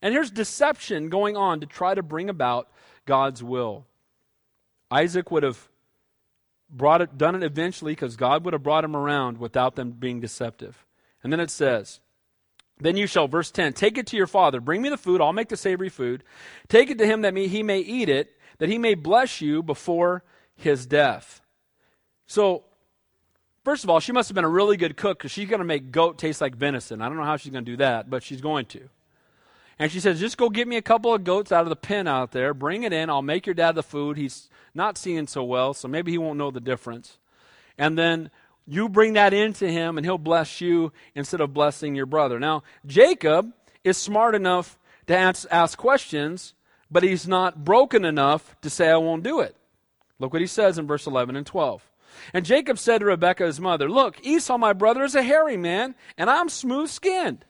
And here's deception going on to try to bring about God's will. Isaac would have brought it, done it eventually because God would have brought him around without them being deceptive. And then it says, Then you shall, verse 10, take it to your father. Bring me the food. I'll make the savory food. Take it to him that he may eat it, that he may bless you before his death. So First of all, she must have been a really good cook because she's going to make goat taste like venison. I don't know how she's going to do that, but she's going to. And she says, Just go get me a couple of goats out of the pen out there, bring it in. I'll make your dad the food. He's not seeing so well, so maybe he won't know the difference. And then you bring that into him, and he'll bless you instead of blessing your brother. Now, Jacob is smart enough to ask, ask questions, but he's not broken enough to say, I won't do it. Look what he says in verse 11 and 12. And Jacob said to Rebekah, his mother, Look, Esau, my brother, is a hairy man, and I'm smooth skinned.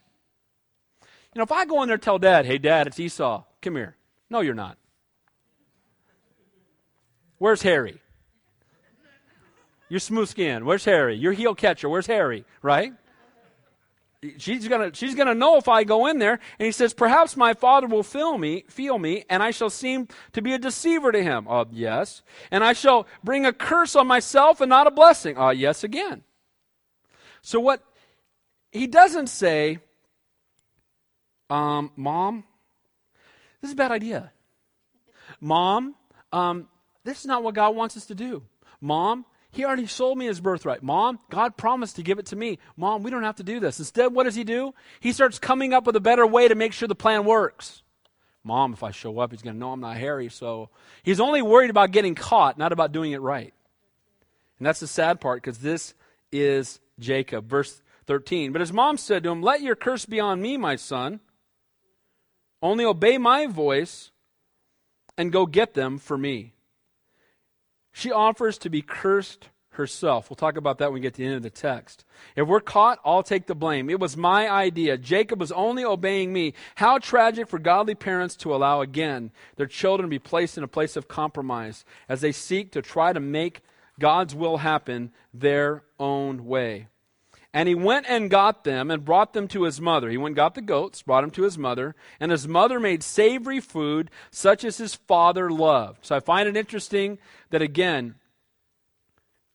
You know, if I go in there and tell dad, Hey, dad, it's Esau, come here. No, you're not. Where's Harry? You're smooth skin. Where's Harry? You're heel catcher. Where's Harry? Right? she's gonna she's gonna know if I go in there. And he says, perhaps my father will feel me, feel me, and I shall seem to be a deceiver to him. Uh, yes. And I shall bring a curse on myself and not a blessing. Uh, yes, again. So what he doesn't say, um, mom, this is a bad idea. Mom, um, this is not what God wants us to do. Mom, he already sold me his birthright. Mom, God promised to give it to me. Mom, we don't have to do this. Instead, what does he do? He starts coming up with a better way to make sure the plan works. Mom, if I show up, he's going to know I'm not Harry. So he's only worried about getting caught, not about doing it right. And that's the sad part because this is Jacob. Verse 13. But his mom said to him, Let your curse be on me, my son. Only obey my voice and go get them for me. She offers to be cursed herself. We'll talk about that when we get to the end of the text. If we're caught, I'll take the blame. It was my idea. Jacob was only obeying me. How tragic for godly parents to allow again their children to be placed in a place of compromise as they seek to try to make God's will happen their own way. And he went and got them and brought them to his mother. He went and got the goats, brought them to his mother, and his mother made savory food such as his father loved. So I find it interesting that again,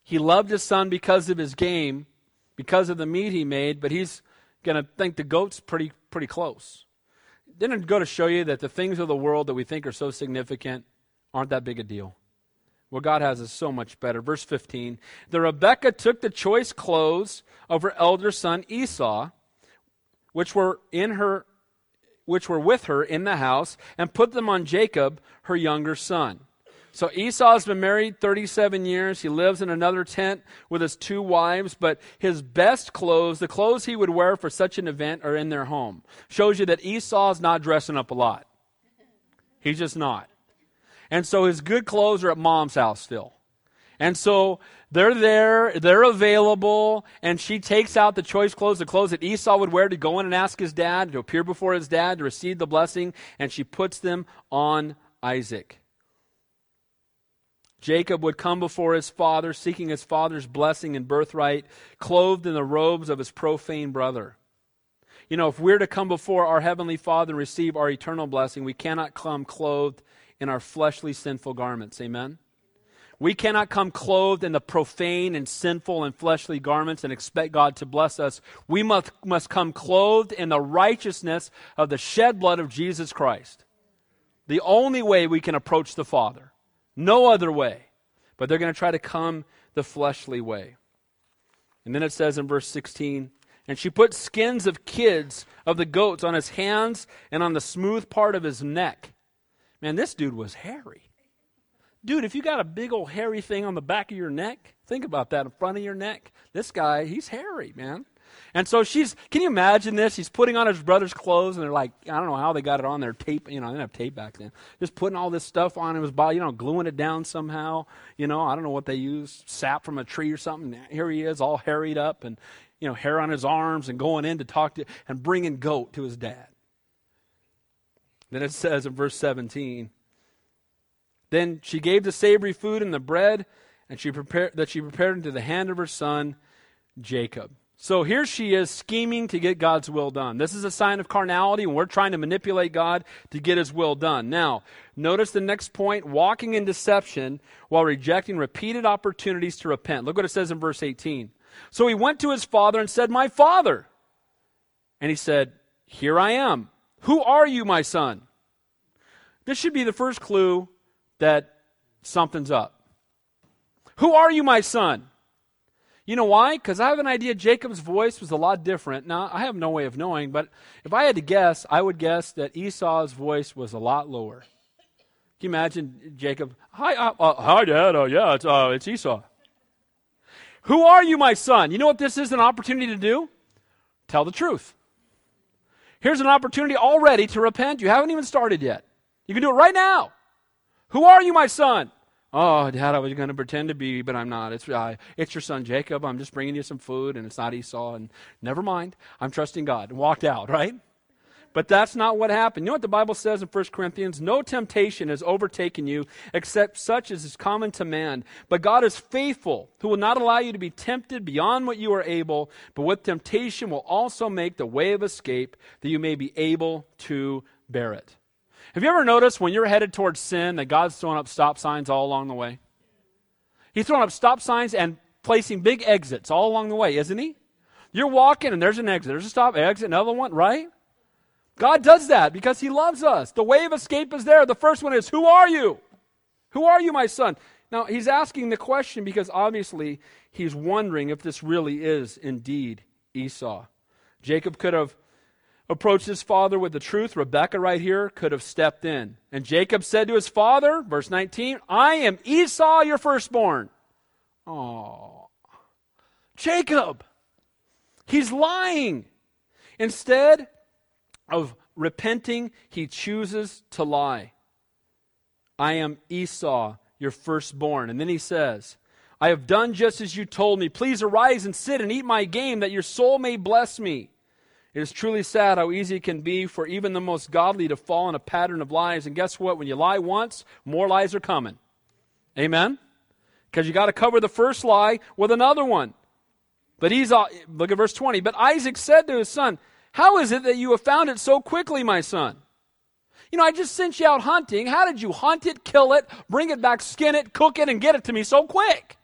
he loved his son because of his game, because of the meat he made, but he's going to think the goat's pretty pretty close. Didn't go to show you that the things of the world that we think are so significant aren't that big a deal? What God has is so much better. Verse 15 The Rebekah took the choice clothes of her elder son Esau, which were in her which were with her in the house, and put them on Jacob, her younger son. So Esau has been married 37 years. He lives in another tent with his two wives, but his best clothes, the clothes he would wear for such an event, are in their home. Shows you that Esau's not dressing up a lot. He's just not. And so his good clothes are at mom's house still. And so they're there, they're available, and she takes out the choice clothes, the clothes that Esau would wear to go in and ask his dad, to appear before his dad, to receive the blessing, and she puts them on Isaac. Jacob would come before his father, seeking his father's blessing and birthright, clothed in the robes of his profane brother. You know, if we're to come before our Heavenly Father and receive our eternal blessing, we cannot come clothed in our fleshly sinful garments. Amen? We cannot come clothed in the profane and sinful and fleshly garments and expect God to bless us. We must, must come clothed in the righteousness of the shed blood of Jesus Christ. The only way we can approach the Father. No other way. But they're going to try to come the fleshly way. And then it says in verse 16, and she put skins of kids of the goats on his hands and on the smooth part of his neck. Man, this dude was hairy. Dude, if you got a big old hairy thing on the back of your neck, think about that in front of your neck. This guy, he's hairy, man. And so she's, can you imagine this? He's putting on his brother's clothes, and they're like, I don't know how they got it on there, tape, you know, they didn't have tape back then. Just putting all this stuff on his body, you know, gluing it down somehow. You know, I don't know what they use, sap from a tree or something. Here he is, all harried up, and, you know, hair on his arms, and going in to talk to, and bringing goat to his dad. Then it says in verse 17, Then she gave the savory food and the bread, and she prepared that she prepared into the hand of her son Jacob. So here she is scheming to get God's will done. This is a sign of carnality, and we're trying to manipulate God to get his will done. Now, notice the next point walking in deception while rejecting repeated opportunities to repent. Look what it says in verse 18. So he went to his father and said, My father. And he said, Here I am. Who are you, my son? This should be the first clue that something's up. Who are you, my son? You know why? Because I have an idea Jacob's voice was a lot different. Now, I have no way of knowing, but if I had to guess, I would guess that Esau's voice was a lot lower. Can you imagine Jacob? Hi, uh, uh, hi, Dad. Uh, yeah, it's, uh, it's Esau. Who are you, my son? You know what this is an opportunity to do? Tell the truth. Here's an opportunity already to repent. You haven't even started yet. You can do it right now. Who are you, my son? Oh, Dad, I was going to pretend to be, but I'm not. It's, uh, it's your son Jacob. I'm just bringing you some food, and it's not Esau. And never mind. I'm trusting God. And walked out, right? But that's not what happened. You know what the Bible says in 1 Corinthians? No temptation has overtaken you except such as is common to man. But God is faithful, who will not allow you to be tempted beyond what you are able, but with temptation will also make the way of escape that you may be able to bear it. Have you ever noticed when you're headed towards sin that God's throwing up stop signs all along the way? He's throwing up stop signs and placing big exits all along the way, isn't he? You're walking and there's an exit. There's a stop, exit, another one, right? God does that because he loves us. The way of escape is there. The first one is, Who are you? Who are you, my son? Now, he's asking the question because obviously he's wondering if this really is indeed Esau. Jacob could have approached his father with the truth, Rebekah right here could have stepped in. And Jacob said to his father, verse 19, I am Esau, your firstborn. Oh, Jacob, he's lying. Instead of repenting, he chooses to lie. I am Esau, your firstborn. And then he says, I have done just as you told me. Please arise and sit and eat my game, that your soul may bless me. It is truly sad how easy it can be for even the most godly to fall in a pattern of lies. And guess what? When you lie once, more lies are coming. Amen? Because you got to cover the first lie with another one. But he's, look at verse 20. But Isaac said to his son, How is it that you have found it so quickly, my son? You know, I just sent you out hunting. How did you hunt it, kill it, bring it back, skin it, cook it, and get it to me so quick?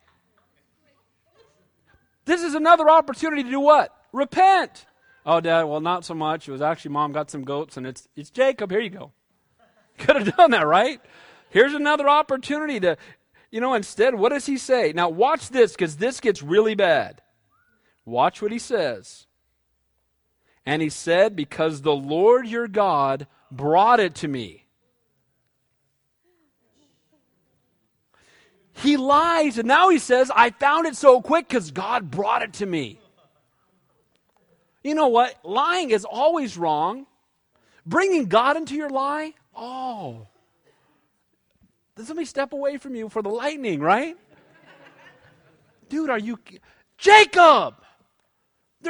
This is another opportunity to do what? Repent. Oh, Dad, well, not so much. It was actually Mom got some goats, and it's, it's Jacob. Here you go. Could have done that, right? Here's another opportunity to, you know, instead, what does he say? Now, watch this, because this gets really bad. Watch what he says. And he said, Because the Lord your God brought it to me. He lies, and now he says, I found it so quick because God brought it to me. You know what? Lying is always wrong. Bringing God into your lie, oh. Somebody step away from you for the lightning, right? Dude, are you. Jacob!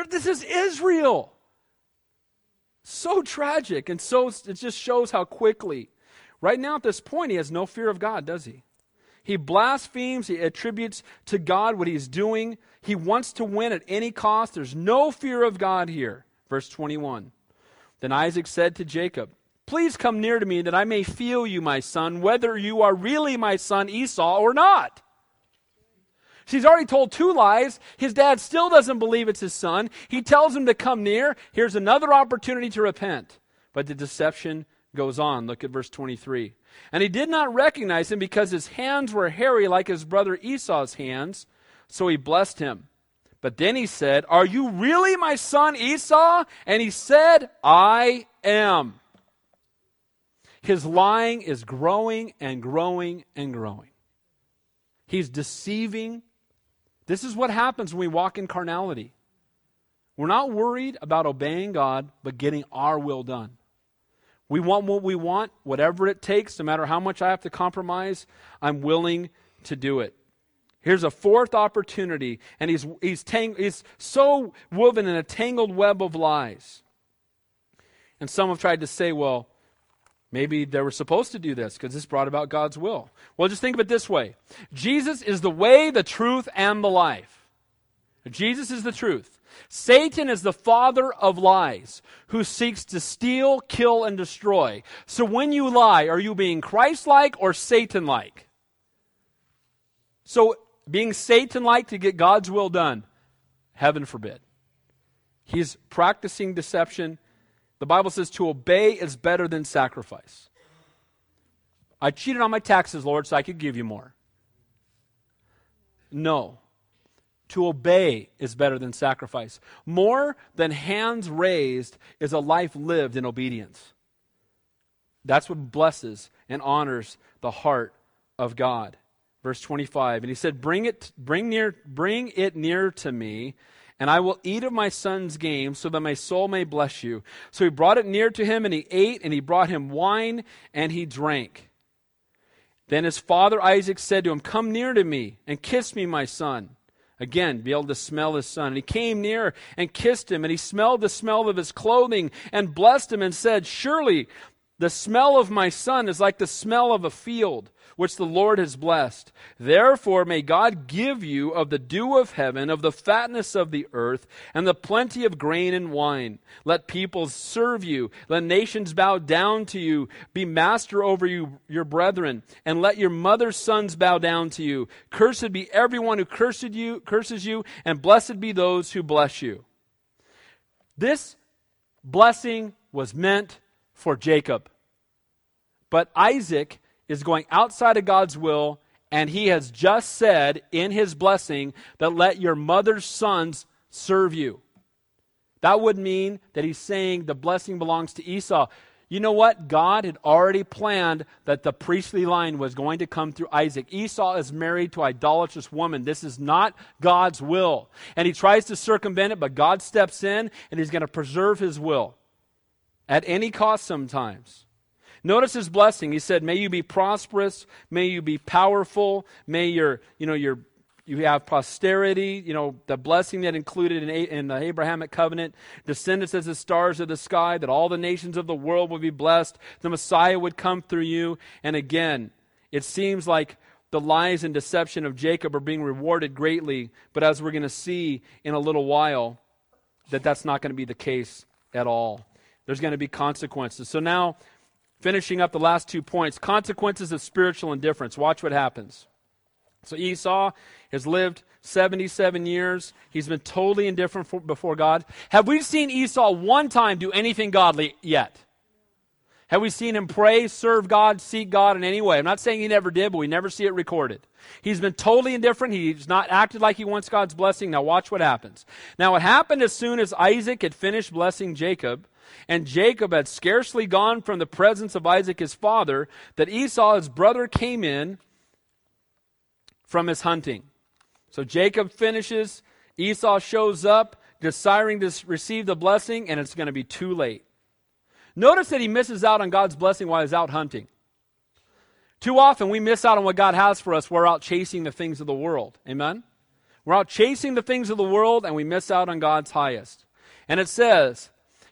This is Israel. So tragic, and so it just shows how quickly. Right now, at this point, he has no fear of God, does he? He blasphemes, he attributes to God what he's doing. He wants to win at any cost. There's no fear of God here. Verse 21. Then Isaac said to Jacob, Please come near to me that I may feel you, my son, whether you are really my son Esau or not. He's already told two lies. His dad still doesn't believe it's his son. He tells him to come near. Here's another opportunity to repent. But the deception goes on. Look at verse 23. And he did not recognize him because his hands were hairy like his brother Esau's hands. So he blessed him. But then he said, Are you really my son Esau? And he said, I am. His lying is growing and growing and growing. He's deceiving. This is what happens when we walk in carnality. We're not worried about obeying God, but getting our will done. We want what we want, whatever it takes, no matter how much I have to compromise, I'm willing to do it. Here's a fourth opportunity, and he's, he's, tang- he's so woven in a tangled web of lies. And some have tried to say, well, maybe they were supposed to do this because this brought about God's will. Well, just think of it this way Jesus is the way, the truth, and the life. Jesus is the truth. Satan is the father of lies who seeks to steal, kill, and destroy. So when you lie, are you being Christ like or Satan like? So being Satan like to get God's will done, heaven forbid. He's practicing deception. The Bible says to obey is better than sacrifice. I cheated on my taxes, Lord, so I could give you more. No. To obey is better than sacrifice. More than hands raised is a life lived in obedience. That's what blesses and honors the heart of God. Verse 25. And he said, Bring it, bring near, bring it near to me, and I will eat of my son's game, so that my soul may bless you. So he brought it near to him, and he ate, and he brought him wine, and he drank. Then his father Isaac said to him, Come near to me, and kiss me, my son. Again, be able to smell his son. And he came near and kissed him, and he smelled the smell of his clothing, and blessed him, and said, Surely the smell of my son is like the smell of a field which the Lord has blessed. Therefore, may God give you of the dew of heaven, of the fatness of the earth, and the plenty of grain and wine. Let peoples serve you. Let nations bow down to you. Be master over you, your brethren, and let your mother's sons bow down to you. Cursed be everyone who cursed you, curses you, and blessed be those who bless you. This blessing was meant for Jacob. But Isaac is going outside of God's will, and he has just said in his blessing that let your mother's sons serve you. That would mean that he's saying the blessing belongs to Esau. You know what? God had already planned that the priestly line was going to come through Isaac. Esau is married to idolatrous woman. This is not God's will. And he tries to circumvent it, but God steps in and he's going to preserve his will at any cost sometimes. Notice his blessing. He said, May you be prosperous, may you be powerful, may your, you know, your you have posterity, you know, the blessing that included in, in, the Abrahamic covenant, descendants as the stars of the sky, that all the nations of the world would be blessed, the Messiah would come through you. And again, it seems like the lies and deception of Jacob are being rewarded greatly, but as we're going to see in a little while, that that's not going to be the case at all. There's going to be consequences. So now finishing up the last two points consequences of spiritual indifference. Watch what happens. So Esau has lived 77 years. He's been totally indifferent for, before God. Have we seen Esau one time do anything godly yet? Have we seen him pray, serve God, seek God in any way? I'm not saying he never did, but we never see it recorded. He's been totally indifferent. He's not acted like he wants God's blessing. Now watch what happens. Now what happened as soon as Isaac had finished blessing Jacob, and Jacob had scarcely gone from the presence of Isaac his father, that Esau his brother came in from his hunting. So Jacob finishes, Esau shows up, desiring to receive the blessing, and it's going to be too late. Notice that he misses out on God's blessing while he's out hunting. Too often we miss out on what God has for us. We're out chasing the things of the world. Amen? We're out chasing the things of the world and we miss out on God's highest. And it says,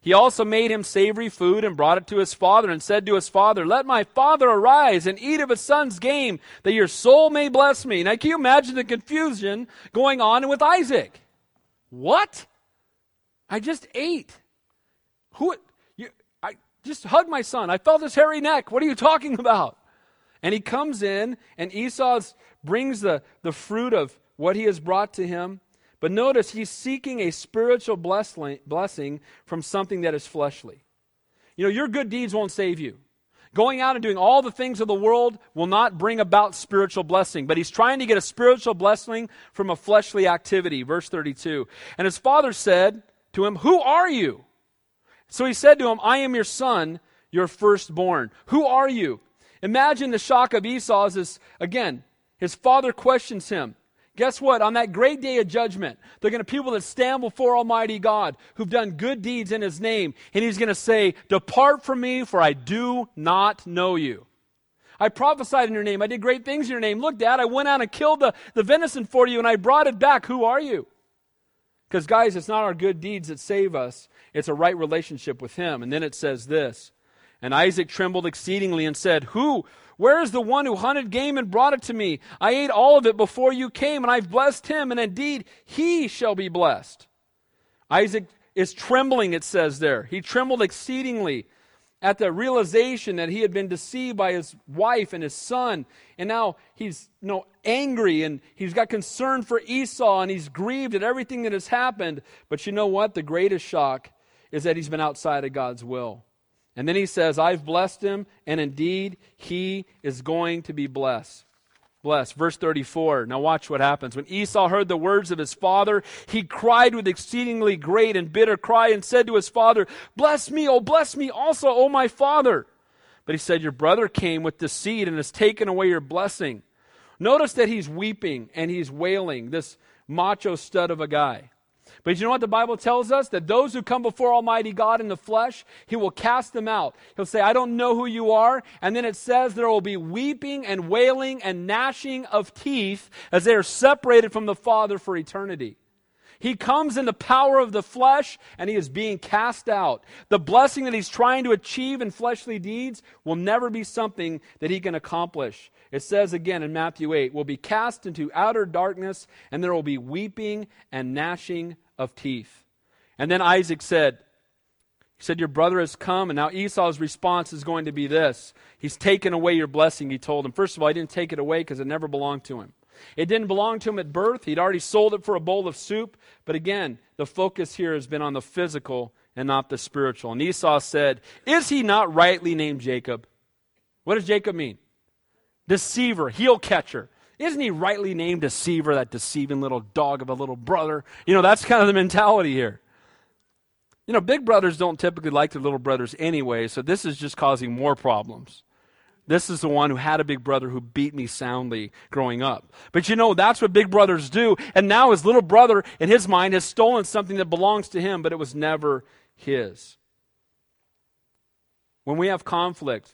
he also made him savory food and brought it to his father and said to his father, Let my father arise and eat of his son's game, that your soul may bless me. Now, can you imagine the confusion going on with Isaac? What? I just ate. Who? You, I just hugged my son. I felt his hairy neck. What are you talking about? And he comes in, and Esau brings the, the fruit of what he has brought to him. But notice he's seeking a spiritual blessing from something that is fleshly. You know, your good deeds won't save you. Going out and doing all the things of the world will not bring about spiritual blessing, but he's trying to get a spiritual blessing from a fleshly activity. Verse 32. And his father said to him, Who are you? So he said to him, I am your son, your firstborn. Who are you? Imagine the shock of Esau as this, again, his father questions him. Guess what? On that great day of judgment, they're going to people that stand before Almighty God who've done good deeds in His name, and He's going to say, Depart from me, for I do not know you. I prophesied in your name. I did great things in your name. Look, Dad, I went out and killed the, the venison for you, and I brought it back. Who are you? Because, guys, it's not our good deeds that save us, it's a right relationship with Him. And then it says this And Isaac trembled exceedingly and said, Who? Where is the one who hunted game and brought it to me? I ate all of it before you came, and I've blessed him, and indeed he shall be blessed. Isaac is trembling, it says there. He trembled exceedingly at the realization that he had been deceived by his wife and his son. And now he's you know, angry and he's got concern for Esau and he's grieved at everything that has happened. But you know what? The greatest shock is that he's been outside of God's will. And then he says, I've blessed him, and indeed he is going to be blessed. blessed. Verse 34. Now watch what happens. When Esau heard the words of his father, he cried with exceedingly great and bitter cry and said to his father, Bless me, oh, bless me also, O my father. But he said, Your brother came with deceit and has taken away your blessing. Notice that he's weeping and he's wailing, this macho stud of a guy. But you know what the Bible tells us? That those who come before Almighty God in the flesh, He will cast them out. He'll say, I don't know who you are. And then it says there will be weeping and wailing and gnashing of teeth as they are separated from the Father for eternity. He comes in the power of the flesh and he is being cast out. The blessing that he's trying to achieve in fleshly deeds will never be something that he can accomplish. It says again in Matthew 8, will be cast into outer darkness and there will be weeping and gnashing of teeth. And then Isaac said, he said, Your brother has come. And now Esau's response is going to be this He's taken away your blessing, he told him. First of all, he didn't take it away because it never belonged to him. It didn't belong to him at birth. He'd already sold it for a bowl of soup. But again, the focus here has been on the physical and not the spiritual. And Esau said, Is he not rightly named Jacob? What does Jacob mean? Deceiver, heel catcher. Isn't he rightly named deceiver, that deceiving little dog of a little brother? You know, that's kind of the mentality here. You know, big brothers don't typically like their little brothers anyway, so this is just causing more problems. This is the one who had a big brother who beat me soundly growing up. But you know, that's what big brothers do. And now his little brother, in his mind, has stolen something that belongs to him, but it was never his. When we have conflict,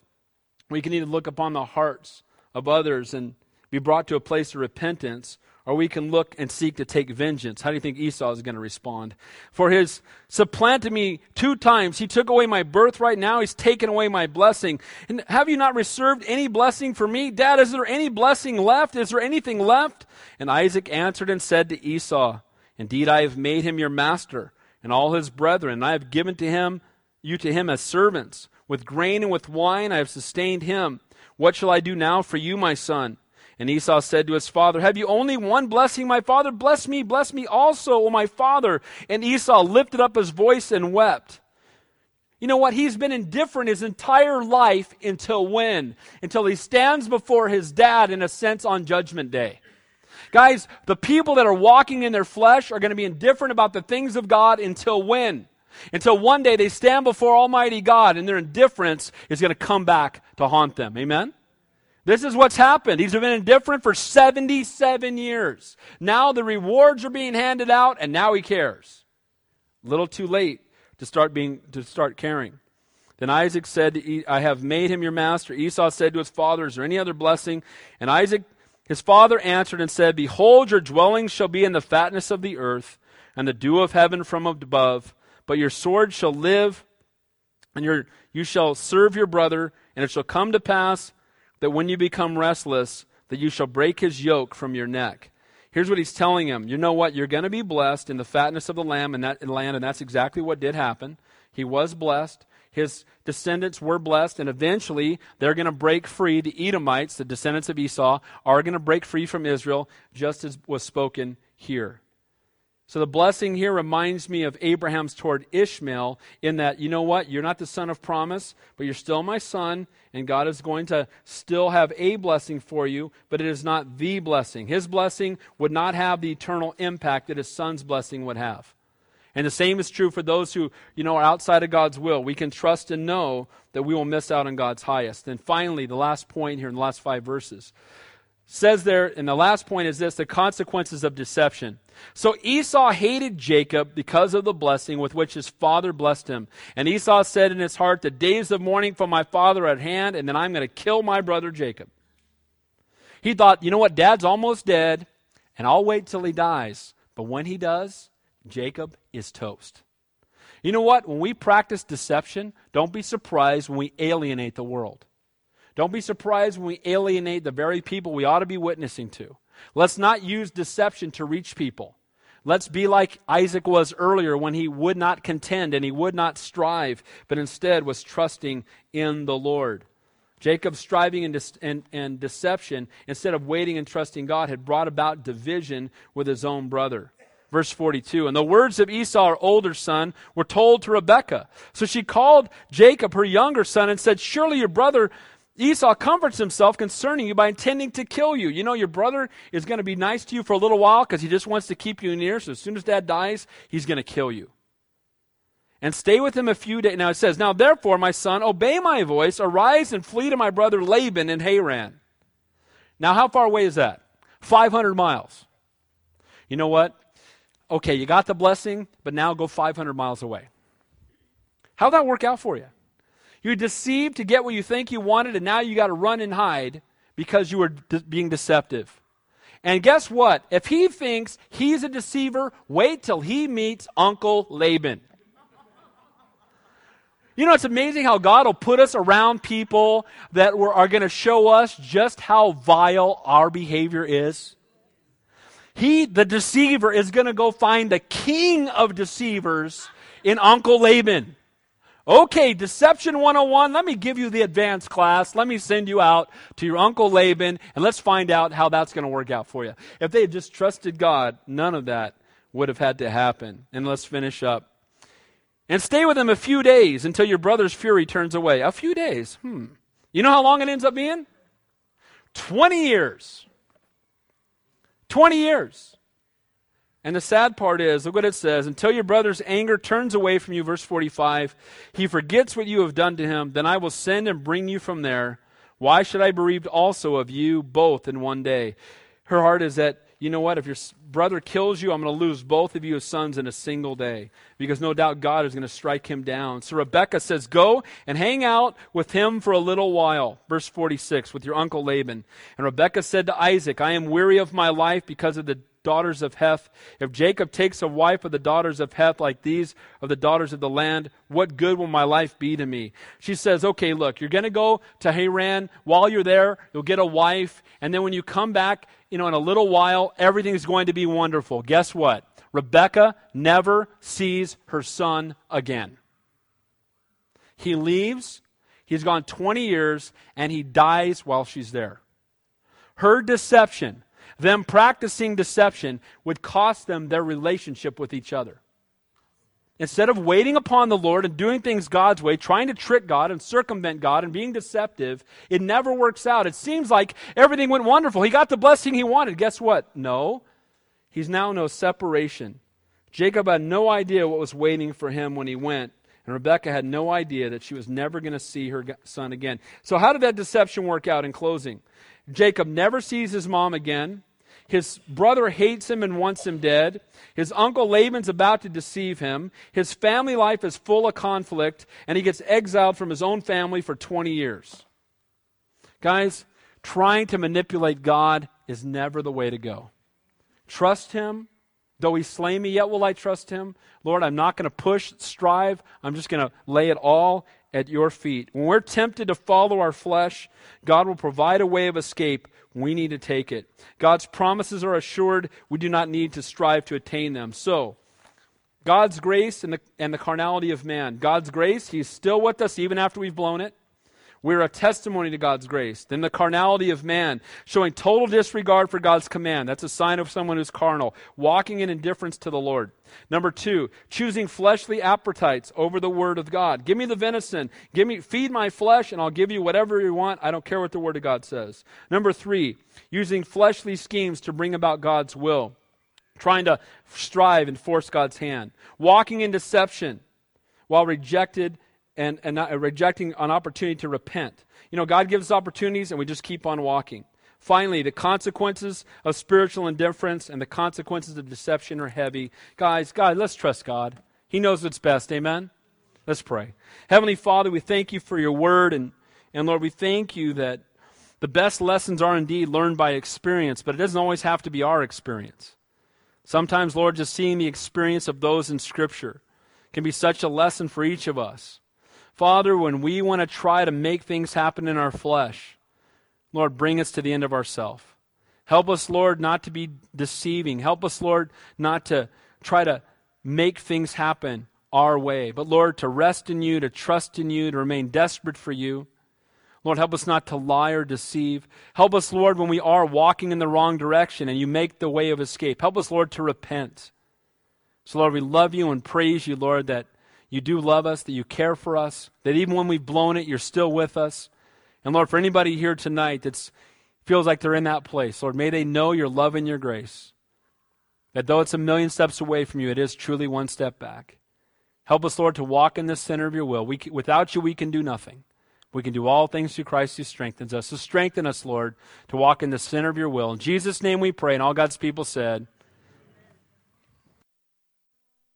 we can either look upon the hearts of others and be brought to a place of repentance, or we can look and seek to take vengeance. How do you think Esau is going to respond? For his supplanted me two times. He took away my birthright. Now he's taken away my blessing. And have you not reserved any blessing for me? Dad, is there any blessing left? Is there anything left? And Isaac answered and said to Esau, Indeed, I have made him your master and all his brethren, I have given to him you to him as servants. With grain and with wine I have sustained him. What shall I do now for you, my son? And Esau said to his father, Have you only one blessing, my father? Bless me, bless me also, O my father. And Esau lifted up his voice and wept. You know what? He's been indifferent his entire life until when? Until he stands before his dad, in a sense, on Judgment Day. Guys, the people that are walking in their flesh are going to be indifferent about the things of God until when? Until one day they stand before Almighty God and their indifference is going to come back to haunt them. Amen? This is what's happened. He's been indifferent for 77 years. Now the rewards are being handed out, and now he cares. A little too late to start being to start caring. Then Isaac said, I have made him your master. Esau said to his father, Is there any other blessing? And Isaac, his father, answered and said, Behold, your dwelling shall be in the fatness of the earth, and the dew of heaven from above. But your sword shall live, and your, you shall serve your brother, and it shall come to pass that when you become restless, that you shall break his yoke from your neck. Here's what he's telling him. You know what? You're going to be blessed in the fatness of the lamb and that land, and that's exactly what did happen. He was blessed. His descendants were blessed, and eventually they're going to break free. The Edomites, the descendants of Esau, are going to break free from Israel, just as was spoken here. So the blessing here reminds me of Abraham's toward Ishmael in that, you know what? You're not the son of promise, but you're still my son, and God is going to still have a blessing for you, but it is not the blessing. His blessing would not have the eternal impact that his son's blessing would have. And the same is true for those who, you know, are outside of God's will. We can trust and know that we will miss out on God's highest. And finally, the last point here in the last five verses says there, and the last point is this the consequences of deception. So Esau hated Jacob because of the blessing with which his father blessed him. And Esau said in his heart, The days of mourning for my father are at hand, and then I'm going to kill my brother Jacob. He thought, you know what, dad's almost dead, and I'll wait till he dies. But when he does, Jacob is toast. You know what? When we practice deception, don't be surprised when we alienate the world. Don't be surprised when we alienate the very people we ought to be witnessing to. Let's not use deception to reach people. Let's be like Isaac was earlier when he would not contend and he would not strive, but instead was trusting in the Lord. Jacob's striving and, de- and, and deception, instead of waiting and trusting God, had brought about division with his own brother. Verse 42 And the words of Esau, her older son, were told to Rebekah. So she called Jacob, her younger son, and said, Surely your brother Esau comforts himself concerning you by intending to kill you. You know, your brother is going to be nice to you for a little while because he just wants to keep you near. So as soon as dad dies, he's going to kill you. And stay with him a few days. Now it says, Now therefore, my son, obey my voice, arise and flee to my brother Laban in Haran. Now, how far away is that? 500 miles. You know what? Okay, you got the blessing, but now go 500 miles away. How'd that work out for you? You're deceived to get what you think you wanted, and now you got to run and hide because you were de- being deceptive. And guess what? If he thinks he's a deceiver, wait till he meets Uncle Laban. You know, it's amazing how God will put us around people that were, are going to show us just how vile our behavior is. He, the deceiver, is going to go find the king of deceivers in Uncle Laban. Okay, Deception 101, let me give you the advanced class. Let me send you out to your Uncle Laban, and let's find out how that's going to work out for you. If they had just trusted God, none of that would have had to happen. And let's finish up. And stay with him a few days until your brother's fury turns away. A few days. Hmm. You know how long it ends up being? 20 years. 20 years. And the sad part is, look what it says until your brother's anger turns away from you, verse 45, he forgets what you have done to him, then I will send and bring you from there. Why should I be bereaved also of you both in one day? Her heart is that, you know what, if your brother kills you, I'm going to lose both of you as sons in a single day, because no doubt God is going to strike him down. So Rebekah says, Go and hang out with him for a little while. Verse 46, with your uncle Laban. And Rebekah said to Isaac, I am weary of my life because of the daughters of Heth. If Jacob takes a wife of the daughters of Heth like these of the daughters of the land, what good will my life be to me? She says, okay, look, you're going to go to Haran. While you're there, you'll get a wife. And then when you come back, you know, in a little while, everything's going to be wonderful. Guess what? Rebecca never sees her son again. He leaves. He's gone 20 years and he dies while she's there. Her deception them practicing deception would cost them their relationship with each other. Instead of waiting upon the Lord and doing things God's way, trying to trick God and circumvent God and being deceptive, it never works out. It seems like everything went wonderful. He got the blessing he wanted. Guess what? No. He's now no separation. Jacob had no idea what was waiting for him when he went, and Rebecca had no idea that she was never going to see her son again. So, how did that deception work out in closing? Jacob never sees his mom again. His brother hates him and wants him dead. His uncle Laban's about to deceive him. His family life is full of conflict, and he gets exiled from his own family for 20 years. Guys, trying to manipulate God is never the way to go. Trust him. Though he slay me, yet will I trust him. Lord, I'm not going to push, strive. I'm just going to lay it all at your feet. When we're tempted to follow our flesh, God will provide a way of escape. We need to take it. God's promises are assured. We do not need to strive to attain them. So, God's grace and the, and the carnality of man. God's grace, He's still with us even after we've blown it. We're a testimony to God's grace. Then the carnality of man, showing total disregard for God's command. That's a sign of someone who's carnal, walking in indifference to the Lord. Number two, choosing fleshly appetites over the word of God. Give me the venison. Give me, feed my flesh, and I'll give you whatever you want. I don't care what the word of God says. Number three, using fleshly schemes to bring about God's will. Trying to strive and force God's hand. Walking in deception while rejected and, and not, uh, rejecting an opportunity to repent. You know, God gives us opportunities and we just keep on walking. Finally, the consequences of spiritual indifference and the consequences of deception are heavy. Guys, God, let's trust God. He knows what's best. Amen? Let's pray. Heavenly Father, we thank you for your word. And, and Lord, we thank you that the best lessons are indeed learned by experience, but it doesn't always have to be our experience. Sometimes, Lord, just seeing the experience of those in Scripture can be such a lesson for each of us. Father, when we want to try to make things happen in our flesh, Lord, bring us to the end of ourself. Help us, Lord, not to be deceiving. Help us, Lord, not to try to make things happen our way, but Lord, to rest in you, to trust in you, to remain desperate for you. Lord, help us not to lie or deceive. Help us, Lord, when we are walking in the wrong direction and you make the way of escape. Help us, Lord, to repent. So, Lord, we love you and praise you, Lord, that you do love us, that you care for us, that even when we've blown it, you're still with us. And Lord, for anybody here tonight that feels like they're in that place, Lord, may they know your love and your grace. That though it's a million steps away from you, it is truly one step back. Help us, Lord, to walk in the center of your will. We, without you, we can do nothing. We can do all things through Christ who strengthens us. So strengthen us, Lord, to walk in the center of your will. In Jesus' name we pray, and all God's people said,